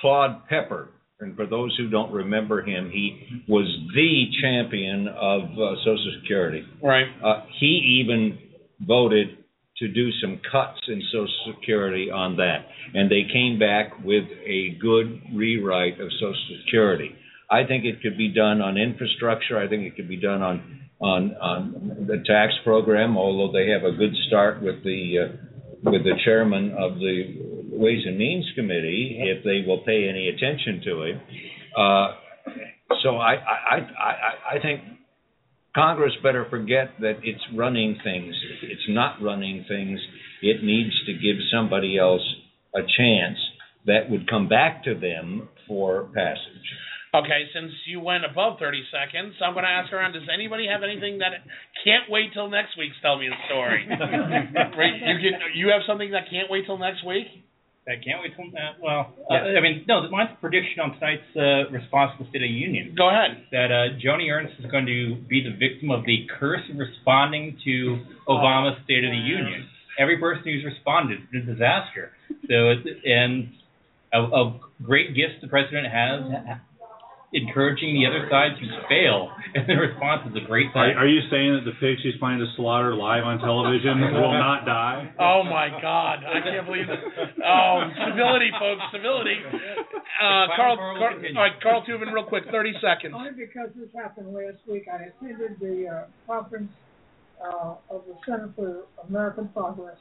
Claude Pepper, and for those who don't remember him, he was the champion of uh, Social Security. Right. Uh, he even voted to do some cuts in Social Security on that, and they came back with a good rewrite of Social Security. I think it could be done on infrastructure. I think it could be done on on on the tax program. Although they have a good start with the uh, with the chairman of the Ways and Means Committee, if they will pay any attention to it. Uh, so I I, I I think Congress better forget that it's running things. It's not running things, it needs to give somebody else a chance that would come back to them for passage. Okay, since you went above 30 seconds, I'm going to ask around. Does anybody have anything that can't wait till next week? Tell me a story. right? You can. You have something that can't wait till next week. I can't wait till that. Well, uh, I mean, no. Mine's a prediction on tonight's uh, response to the State of the Union. Go ahead. That uh, Joni Ernst is going to be the victim of the curse of responding to Obama's State of the Union. Every person who's responded is a disaster. So, it's, and of, of great gifts the president has, encouraging the other side to fail, and the response is a great Are, are you saying that the pig she's planning to slaughter live on television will not die? Oh my God! I can't believe it. Oh, civility, folks, civility. Uh, Carl, Carl, all right, Carl Tubin, real quick, 30 seconds. Only because this happened last week, I attended the uh, conference uh, of the Center for American Progress,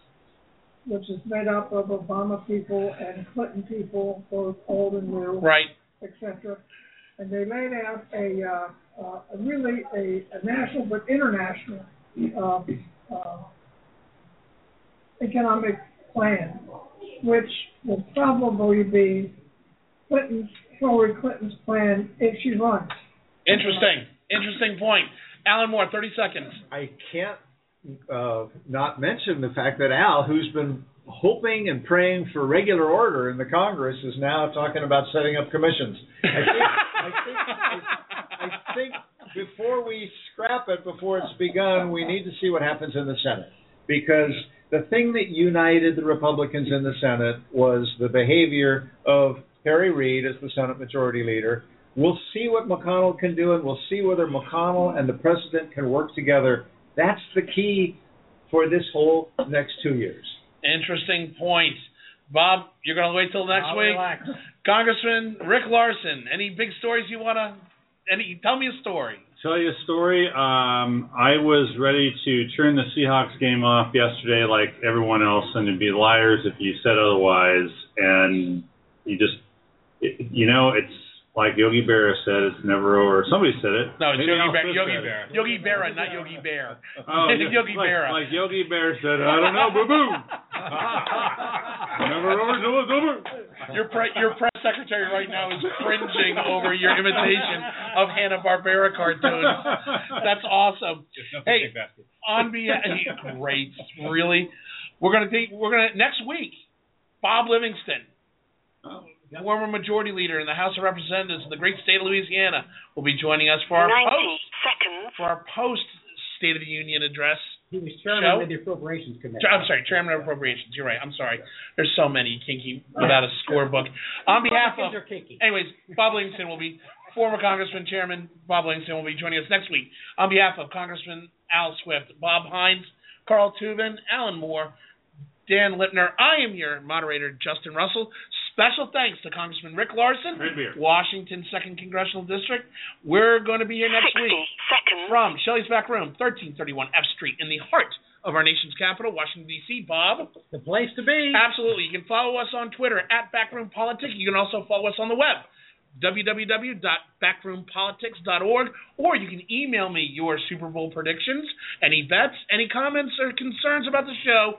which is made up of Obama people and Clinton people, both old and new, Right. etc. And they laid out a, uh, uh, really a, a national but international uh, uh, economic plan, which will probably be Clinton's Hillary Clinton's plan if she runs. Interesting. Interesting point. Alan Moore, 30 seconds. I can't uh, not mention the fact that Al, who's been hoping and praying for regular order in the Congress, is now talking about setting up commissions. I think, I think, I, I think before we scrap it, before it's begun, we need to see what happens in the Senate. Because the thing that united the Republicans in the Senate was the behavior of Harry Reid as the Senate Majority Leader. We'll see what McConnell can do, and we'll see whether McConnell and the president can work together. That's the key for this whole next two years. Interesting point. Bob, you're going to wait till next I'll week. relax. Congressman Rick Larsen, any big stories you want to? Any? Tell me a story. Tell you a story. Um, I was ready to turn the Seahawks game off yesterday, like everyone else, and to be liars if you said otherwise. And you just, it, you know, it's like Yogi Berra said, it's never over. Somebody said it. No, it's Maybe Yogi Al Bear. Yogi said it. Bear. Yogi Berra, not Yogi Bear. Oh, Yogi like, Berra. Like Yogi Bear said, I don't know, boo boo. Never over till it's over. Your pre- your press secretary right now is cringing over your imitation of Hanna Barbera cartoons. That's awesome. Hey, on behalf, great, really. We're gonna take. We're gonna next week. Bob Livingston, oh. Former majority leader in the House of Representatives in the great state of Louisiana, will be joining us for our post seconds. for our post State of the Union address. He was Show? chairman of the Appropriations Committee. I'm sorry, Chairman of Appropriations. You're right. I'm sorry. There's so many. You can't keep without a scorebook. On behalf of, Republicans are kinky. anyways, Bob Livingston will be former Congressman Chairman Bob Livingston will be joining us next week. On behalf of Congressman Al Swift, Bob Hines, Carl Tubin, Alan Moore, Dan Lipner, I am your moderator Justin Russell. Special thanks to Congressman Rick Larsen, Washington Second Congressional District. We're going to be here next week seconds. from Shelley's Back Room, 1331 F Street, in the heart of our nation's capital, Washington, D.C. Bob? The place to be. Absolutely. You can follow us on Twitter at Backroom Politics. You can also follow us on the web, www.backroompolitics.org, or you can email me your Super Bowl predictions, any bets, any comments or concerns about the show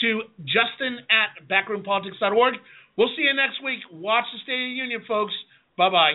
to justin at backroompolitics.org. We'll see you next week. Watch the State of the Union, folks. Bye bye.